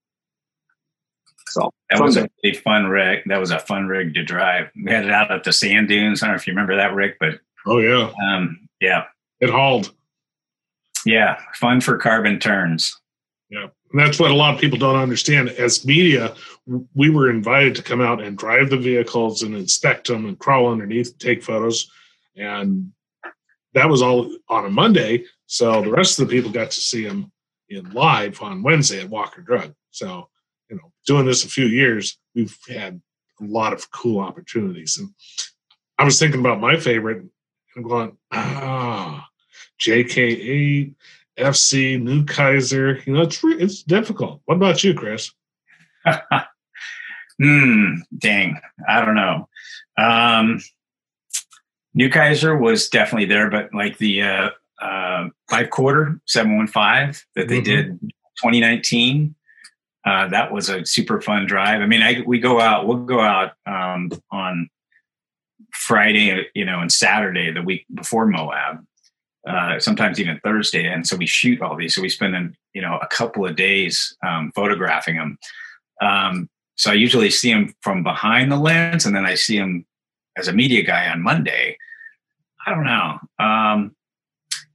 So that was a really fun rig. That was a fun rig to drive. We had it out at the sand dunes. I don't know if you remember that rig, but oh yeah, um, yeah, it hauled. Yeah, fun for carbon turns. Yeah, and that's what a lot of people don't understand. As media, we were invited to come out and drive the vehicles and inspect them and crawl underneath, and take photos, and that was all on a Monday. So the rest of the people got to see them in live on Wednesday at Walker Drug. So you know, doing this a few years, we've had a lot of cool opportunities. And I was thinking about my favorite, and I'm going, ah, JK8, FC, Nukizer. You know, it's it's difficult. What about you, Chris? hmm, dang, I don't know. Um, Nukizer was definitely there, but like the uh, uh, five quarter seven one five that they mm-hmm. did 2019 uh, that was a super fun drive. I mean, I, we go out, we'll go out um, on Friday, you know, and Saturday, the week before Moab, uh, sometimes even Thursday. And so we shoot all these. So we spend, you know, a couple of days um, photographing them. Um, so I usually see them from behind the lens and then I see them as a media guy on Monday. I don't know. Um,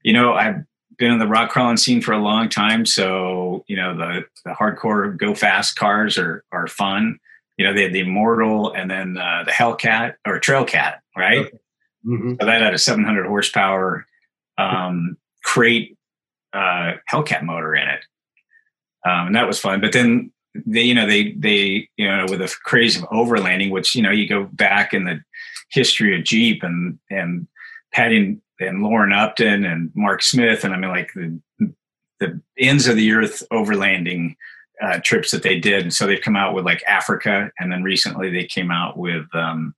you know, I've been in the rock crawling scene for a long time, so you know the the hardcore go fast cars are are fun. You know, they had the Immortal and then uh, the Hellcat or Trailcat, right? Mm-hmm. So that had a 700 horsepower um, crate uh, Hellcat motor in it, um, and that was fun. But then they, you know, they they you know with a craze of overlanding, which you know you go back in the history of Jeep and and Patty and Lauren Upton and Mark Smith, and I mean like the the ends of the earth overlanding uh, trips that they did. And so they've come out with like Africa, and then recently they came out with um,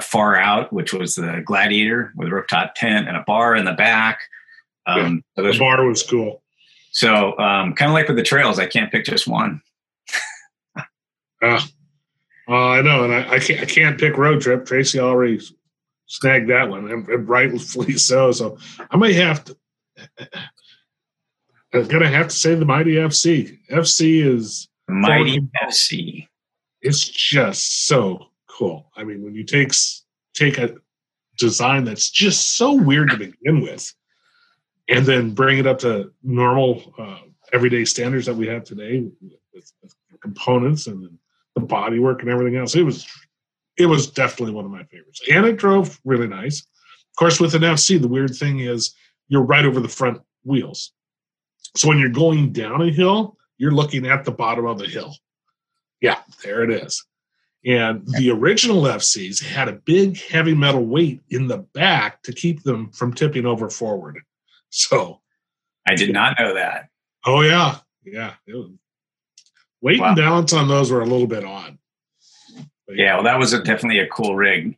Far Out, which was the Gladiator with a rooftop tent and a bar in the back. Um, yeah, so the bar was cool. So um, kind of like with the trails, I can't pick just one. uh, uh, I know, and I, I, can't, I can't pick road trip. Tracy already snagged that one, and, and rightfully so. So I may have to. I'm gonna have to say the mighty FC. FC is mighty FC. It's just so cool. I mean, when you take take a design that's just so weird to begin with, and then bring it up to normal, uh, everyday standards that we have today with, with components and the bodywork and everything else. It was it was definitely one of my favorites. And it drove really nice. Of course, with an FC, the weird thing is you're right over the front wheels. So when you're going down a hill, you're looking at the bottom of the hill. Yeah, there it is. And the original FCs had a big heavy metal weight in the back to keep them from tipping over forward. So I did not know that. Oh yeah. Yeah. Was, weight wow. and balance on those were a little bit odd. But, yeah, well that was a, definitely a cool rig.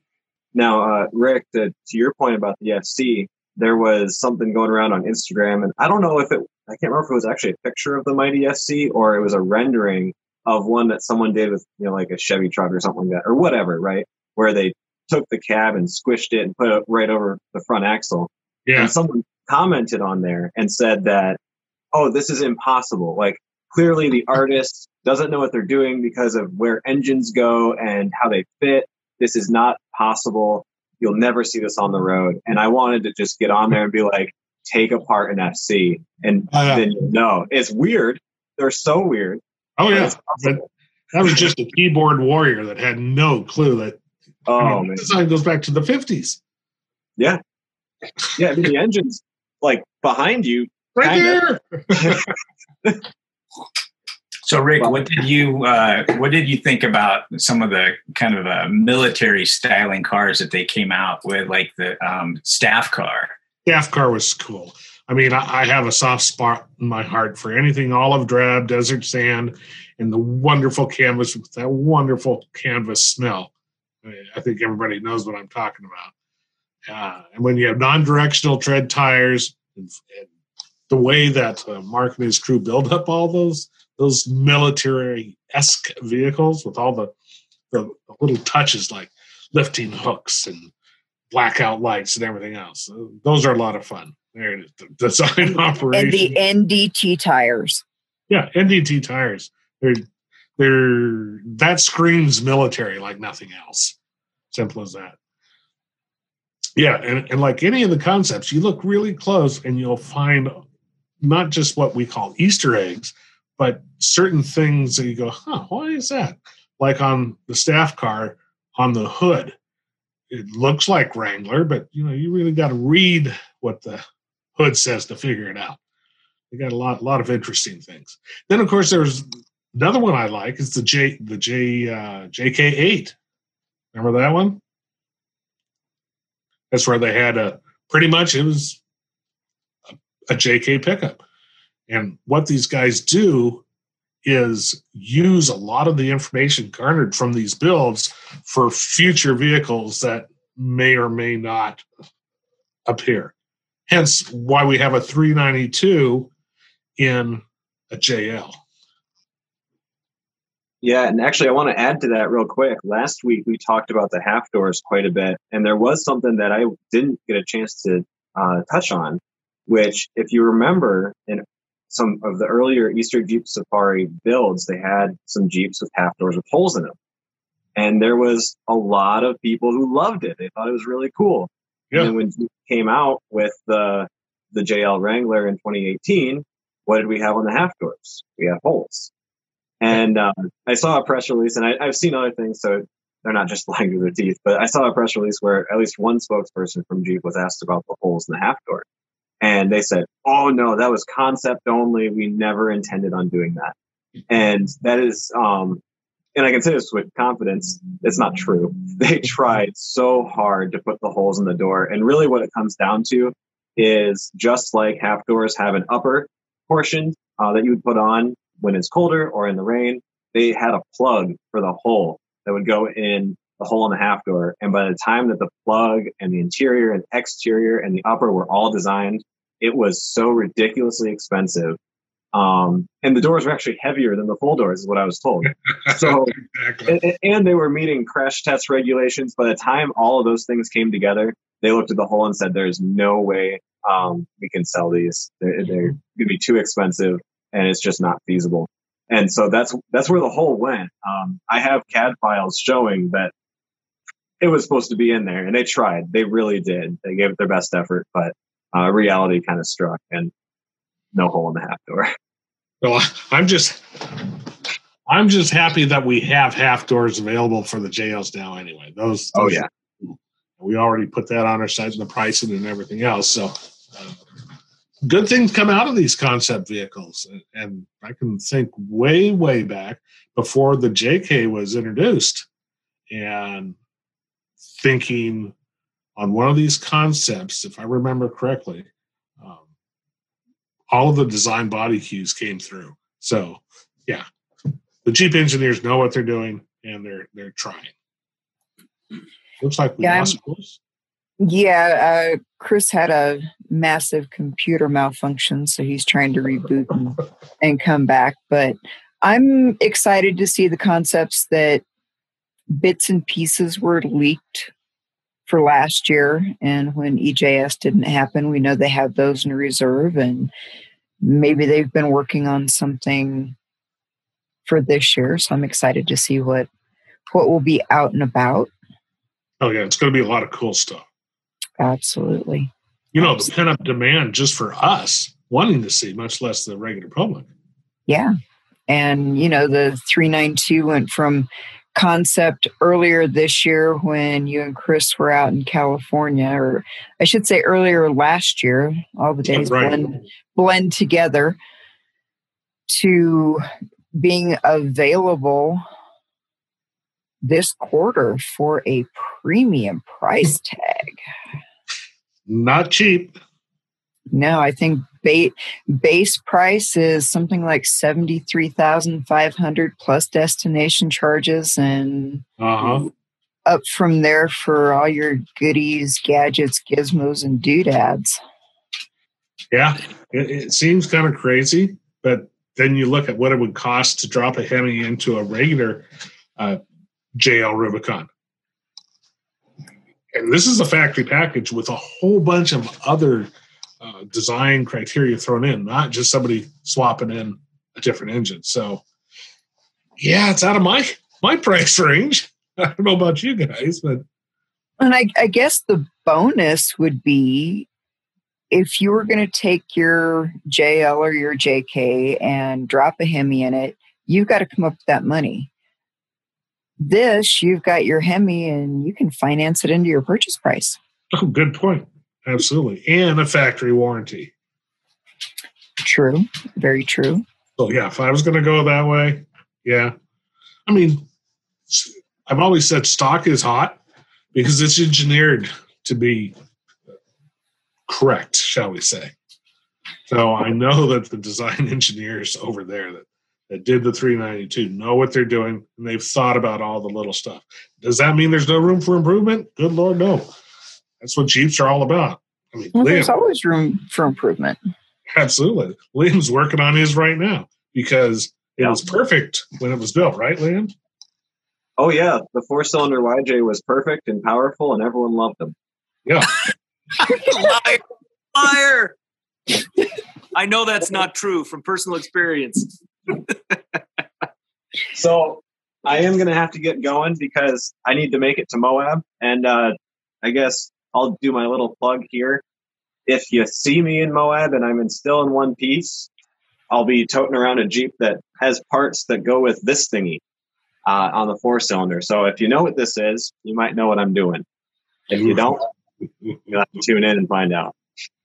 Now, uh, Rick, to, to your point about the FC, there was something going around on Instagram, and I don't know if it, I can't remember if it was actually a picture of the Mighty FC or it was a rendering of one that someone did with, you know, like a Chevy truck or something like that, or whatever, right? Where they took the cab and squished it and put it right over the front axle. Yeah. And someone commented on there and said that, oh, this is impossible. Like, clearly the artist doesn't know what they're doing because of where engines go and how they fit. This is not possible. You'll never see this on the road. And I wanted to just get on there and be like, take apart an FC. And uh, then you know, it's weird. They're so weird. Oh, yeah. that was just a keyboard warrior that had no clue that oh, I mean, design goes back to the 50s. Yeah. Yeah. I mean, the engine's like behind you. Right there. So, Rick, what did you uh, what did you think about some of the kind of uh, military styling cars that they came out with, like the um, staff car? Staff car was cool. I mean, I, I, have a soft spot in my heart for anything olive drab, desert sand, and the wonderful canvas with that wonderful canvas smell. I, mean, I think everybody knows what I'm talking about. Uh, and when you have non-directional tread tires, and, and the way that uh, Mark and his crew build up all those those military esque vehicles with all the, the little touches like lifting hooks and blackout lights and everything else. Uh, those are a lot of fun. There it is, the design operation. And the NDT tires. Yeah, NDT tires. They're they're that screams military like nothing else. Simple as that. Yeah, and, and like any of the concepts, you look really close and you'll find not just what we call Easter eggs, but certain things that you go, huh, why is that? Like on the staff car on the hood, it looks like Wrangler, but you know, you really got to read what the hood says to figure it out. They got a lot, lot of interesting things. Then, of course, there's another one I like is the J, the J, uh, JK8. Remember that one? That's where they had a pretty much it was a, a JK pickup. And what these guys do is use a lot of the information garnered from these builds for future vehicles that may or may not appear. Hence, why we have a 392 in a JL. Yeah, and actually, I want to add to that real quick. Last week, we talked about the half doors quite a bit, and there was something that I didn't get a chance to uh, touch on, which, if you remember, in some of the earlier Easter Jeep Safari builds, they had some Jeeps with half doors with holes in them. And there was a lot of people who loved it. They thought it was really cool. Yeah. And when Jeep came out with the the JL Wrangler in 2018, what did we have on the half doors? We had holes. And uh, I saw a press release, and I, have seen other things, so they're not just lying through their teeth. But I saw a press release where at least one spokesperson from Jeep was asked about the holes in the half door. And they said, oh no, that was concept only. We never intended on doing that. And that is, um, and I can say this with confidence, it's not true. They tried so hard to put the holes in the door. And really what it comes down to is just like half doors have an upper portion uh, that you would put on when it's colder or in the rain, they had a plug for the hole that would go in the hole in the half door. And by the time that the plug and the interior and exterior and the upper were all designed, it was so ridiculously expensive. Um, and the doors were actually heavier than the full doors, is what I was told. So, exactly. and, and, they were meeting crash test regulations. By the time all of those things came together, they looked at the hole and said, "There's no way um, we can sell these. They're, they're going to be too expensive, and it's just not feasible." And so that's that's where the hole went. Um, I have CAD files showing that it was supposed to be in there, and they tried. They really did. They gave it their best effort, but uh, reality kind of struck, and no hole in the half door. Well, I'm just I'm just happy that we have half doors available for the JLs now. Anyway, those. Oh those yeah. We already put that on our site and the pricing and everything else. So, uh, good things come out of these concept vehicles. And I can think way, way back before the JK was introduced and thinking on one of these concepts, if I remember correctly, um, all of the design body cues came through. So, yeah, the Jeep engineers know what they're doing and they're they're trying. Looks like we Yeah, lost Chris. Yeah, uh, Chris had a massive computer malfunction, so he's trying to reboot and, and come back. But I'm excited to see the concepts that bits and pieces were leaked for last year. And when EJS didn't happen, we know they have those in reserve, and maybe they've been working on something for this year. So I'm excited to see what what will be out and about. Oh yeah, it's going to be a lot of cool stuff. Absolutely. You know, the pent up demand just for us wanting to see, much less the regular public. Yeah. And, you know, the 392 went from concept earlier this year when you and Chris were out in California, or I should say earlier last year, all the days Right. blend, blend together to being available this quarter for a premium price tag. Not cheap. No, I think ba- base price is something like seventy three thousand five hundred plus destination charges, and Uh huh. up from there for all your goodies, gadgets, gizmos, and doodads. Yeah, it, it seems kind of crazy, but then you look at what it would cost to drop a Hemi into a regular uh, JL Rubicon. And this is a factory package with a whole bunch of other uh, design criteria thrown in, not just somebody swapping in a different engine. So, yeah, it's out of my my price range. I don't know about you guys, but And I, I guess the bonus would be if you were going to take your JL or your JK and drop a Hemi in it, you've got to come up with that money. This, you've got your Hemi and you can finance it into your purchase price. oh, good point. Absolutely, and a factory warranty. True, very true. So yeah, if I was going to go that way, yeah. I mean, I've always said stock is hot because it's engineered to be correct, shall we say? So I know that the design engineers over there that that did the 392 know what they're doing and they've thought about all the little stuff. Does that mean there's no room for improvement? Good lord, no. That's what Jeeps are all about. I mean, Well, Liam, there's always room for improvement. Absolutely. Liam's working on his right now because it Yeah. was perfect when it was built, right, Liam? Oh yeah, the four cylinder YJ was perfect and powerful, and everyone loved them. Yeah. liar, liar. I know that's not true from personal experience. So I am gonna have to get going because I need to make it to Moab, and uh, I guess I'll do my little plug here. If you see me in Moab and I'm in still in one piece, I'll be toting around a Jeep that has parts that go with this thingy uh, on the four cylinder. So if you know what this is, you might know what I'm doing. If you don't, you'll have to tune in and find out.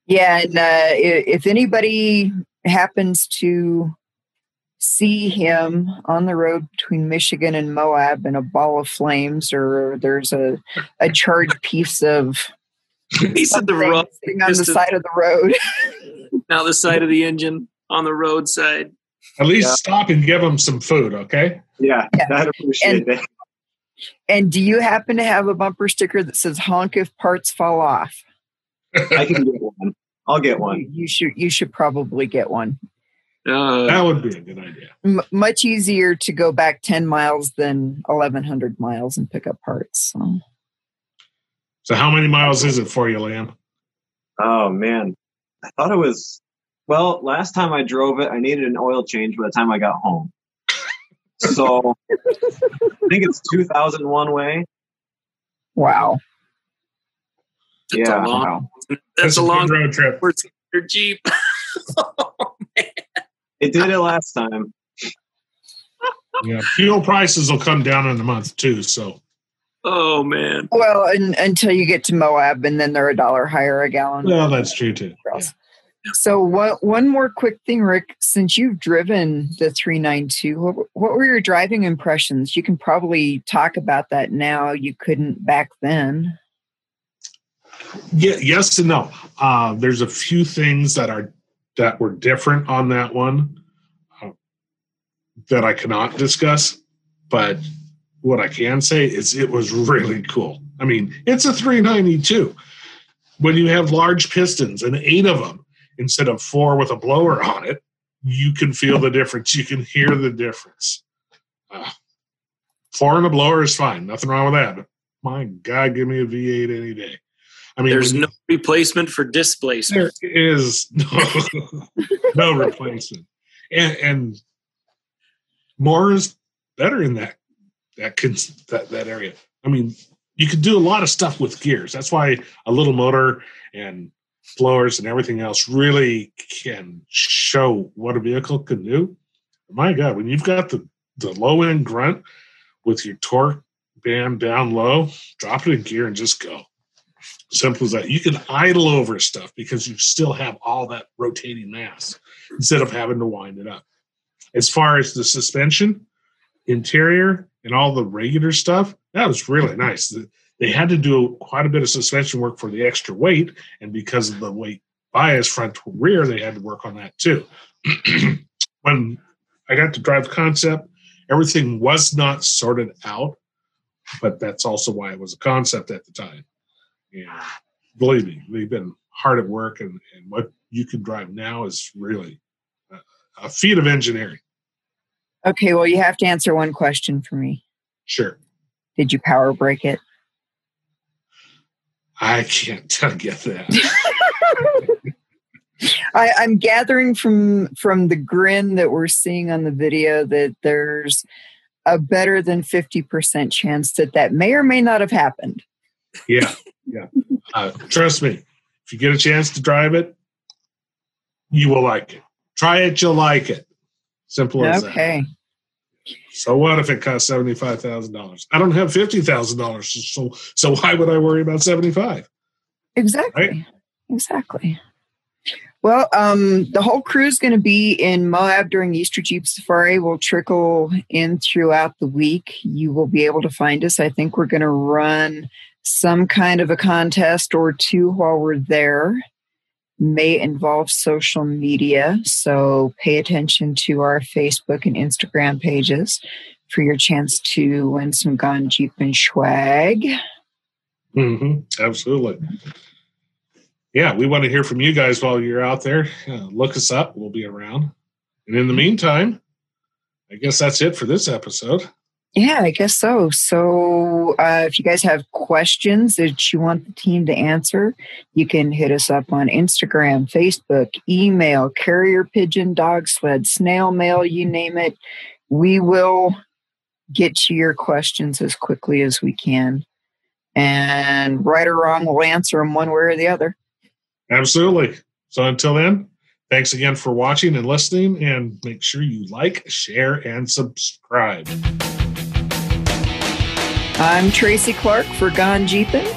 Yeah, and uh, if anybody happens to see him on the road between Michigan and Moab in a ball of flames, or there's a a charred piece of He said the something road sitting on the side of the road. now the side of the engine on the roadside. At least Yeah. stop and give them some food, okay? Yeah, Yeah. I'd appreciate And- it. and do you happen to have a bumper sticker that says "honk if parts fall off"? I can get one. I'll get one. You, you should you should probably get one. Uh, That would be a good idea. M- much easier to go back 10 miles than 1100 miles and pick up parts so. So, how many miles is it for you, Liam? Oh man, I thought it was. Well, last time I drove it, I needed an oil change by the time I got home. So I think it's 2001 way. wow that's Yeah. a long. wow That's a long road trip. We're taking your Jeep. Oh, it did it last time. yeah, fuel prices will come down in a month too. So, oh man. Well, and, until you get to Moab, and then they're a dollar higher a gallon. Well, that's true too. Yeah. So, what, one more quick thing, Rick. Since you've driven the 392, what, what were your driving impressions? You can probably talk about that now. You couldn't back then. Yeah, yes and no. Uh, there's a few things that are that were different on that one uh, that I cannot discuss, but what I can say is it was really cool. I mean, it's a 392. When you have large pistons and eight of them instead of four with a blower on it, you can feel the difference. You can hear the difference. Uh, four and a blower is fine. Nothing wrong with that. But my God, give me a V8 any day. I mean, there's no replacement for displacement. There is no, no replacement, and, and more is better in that that can that that area. I mean, you could do a lot of stuff with gears. That's why a little motor and blowers and everything else really can show what a vehicle can do. My God, when you've got the the low end grunt with your torque band down low, drop it in gear and just go. Simple as that. You can idle over stuff because you still have all that rotating mass instead of having to wind it up. As far as the suspension, interior, and all the regular stuff, that was really nice. They had to do quite a bit of suspension work for the extra weight, and because of the weight bias front to rear, they had to work on that too. when I got to drive concept, everything was not sorted out, but that's also why it was a concept at the time. And believe me, we've been hard at work, and, and what you can drive now is really a, a feat of engineering. Okay, well, you have to answer one question for me. Sure. Did you power brake it? I can't get that. I, I'm gathering from from the grin that we're seeing on the video that there's a better than 50% chance that that may or may not have happened. Yeah, yeah. Uh, trust me, if you get a chance to drive it, you will like it. Try it, you'll like it. Simple as okay. that. Okay. So what if it costs seventy five thousand dollars? I don't have fifty thousand dollars, so so why would I worry about seventy five? Exactly. Right? Exactly. Well, um, the whole crew is going to be in Moab during Easter Jeep Safari. We'll trickle in throughout the week. You will be able to find us. I think we're going to run some kind of a contest or two while we're there may involve social media. So pay attention to our Facebook and Instagram pages for your chance to win some Gone Jeep and swag. Mm-hmm. Absolutely. Yeah, we want to hear from you guys while you're out there. Uh, look us up. We'll be around. And in the meantime, I guess that's it for this episode. Yeah, I guess so. So, uh, if you guys have questions that you want the team to answer, you can hit us up on Instagram, Facebook, email, carrier pigeon, dog sled, snail mail, you name it. We will get to your questions as quickly as we can. And right or wrong, we'll answer them one way or the other. Absolutely. So, until then, thanks again for watching and listening. And make sure you like, share, and subscribe. I'm Tracy Clark for Gone Jeepin'.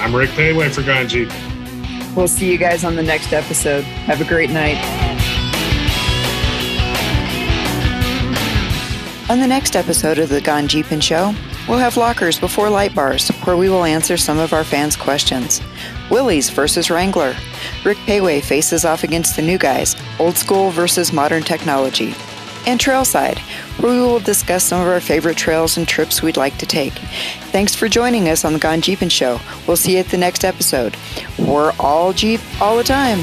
I'm Rick Pewe for Gone Jeepin'. We'll see you guys on the next episode. Have a great night. On the next episode of the Gone Jeepin' Show, we'll have lockers before light bars, where we will answer some of our fans' questions. Willys versus Wrangler. Rick Pewe faces off against the new guys, old school versus modern technology and Trailside, where we will discuss some of our favorite trails and trips we'd like to take. Thanks for joining us on the Gone Jeepin' Show. We'll see you at the next episode. We're all Jeep all the time.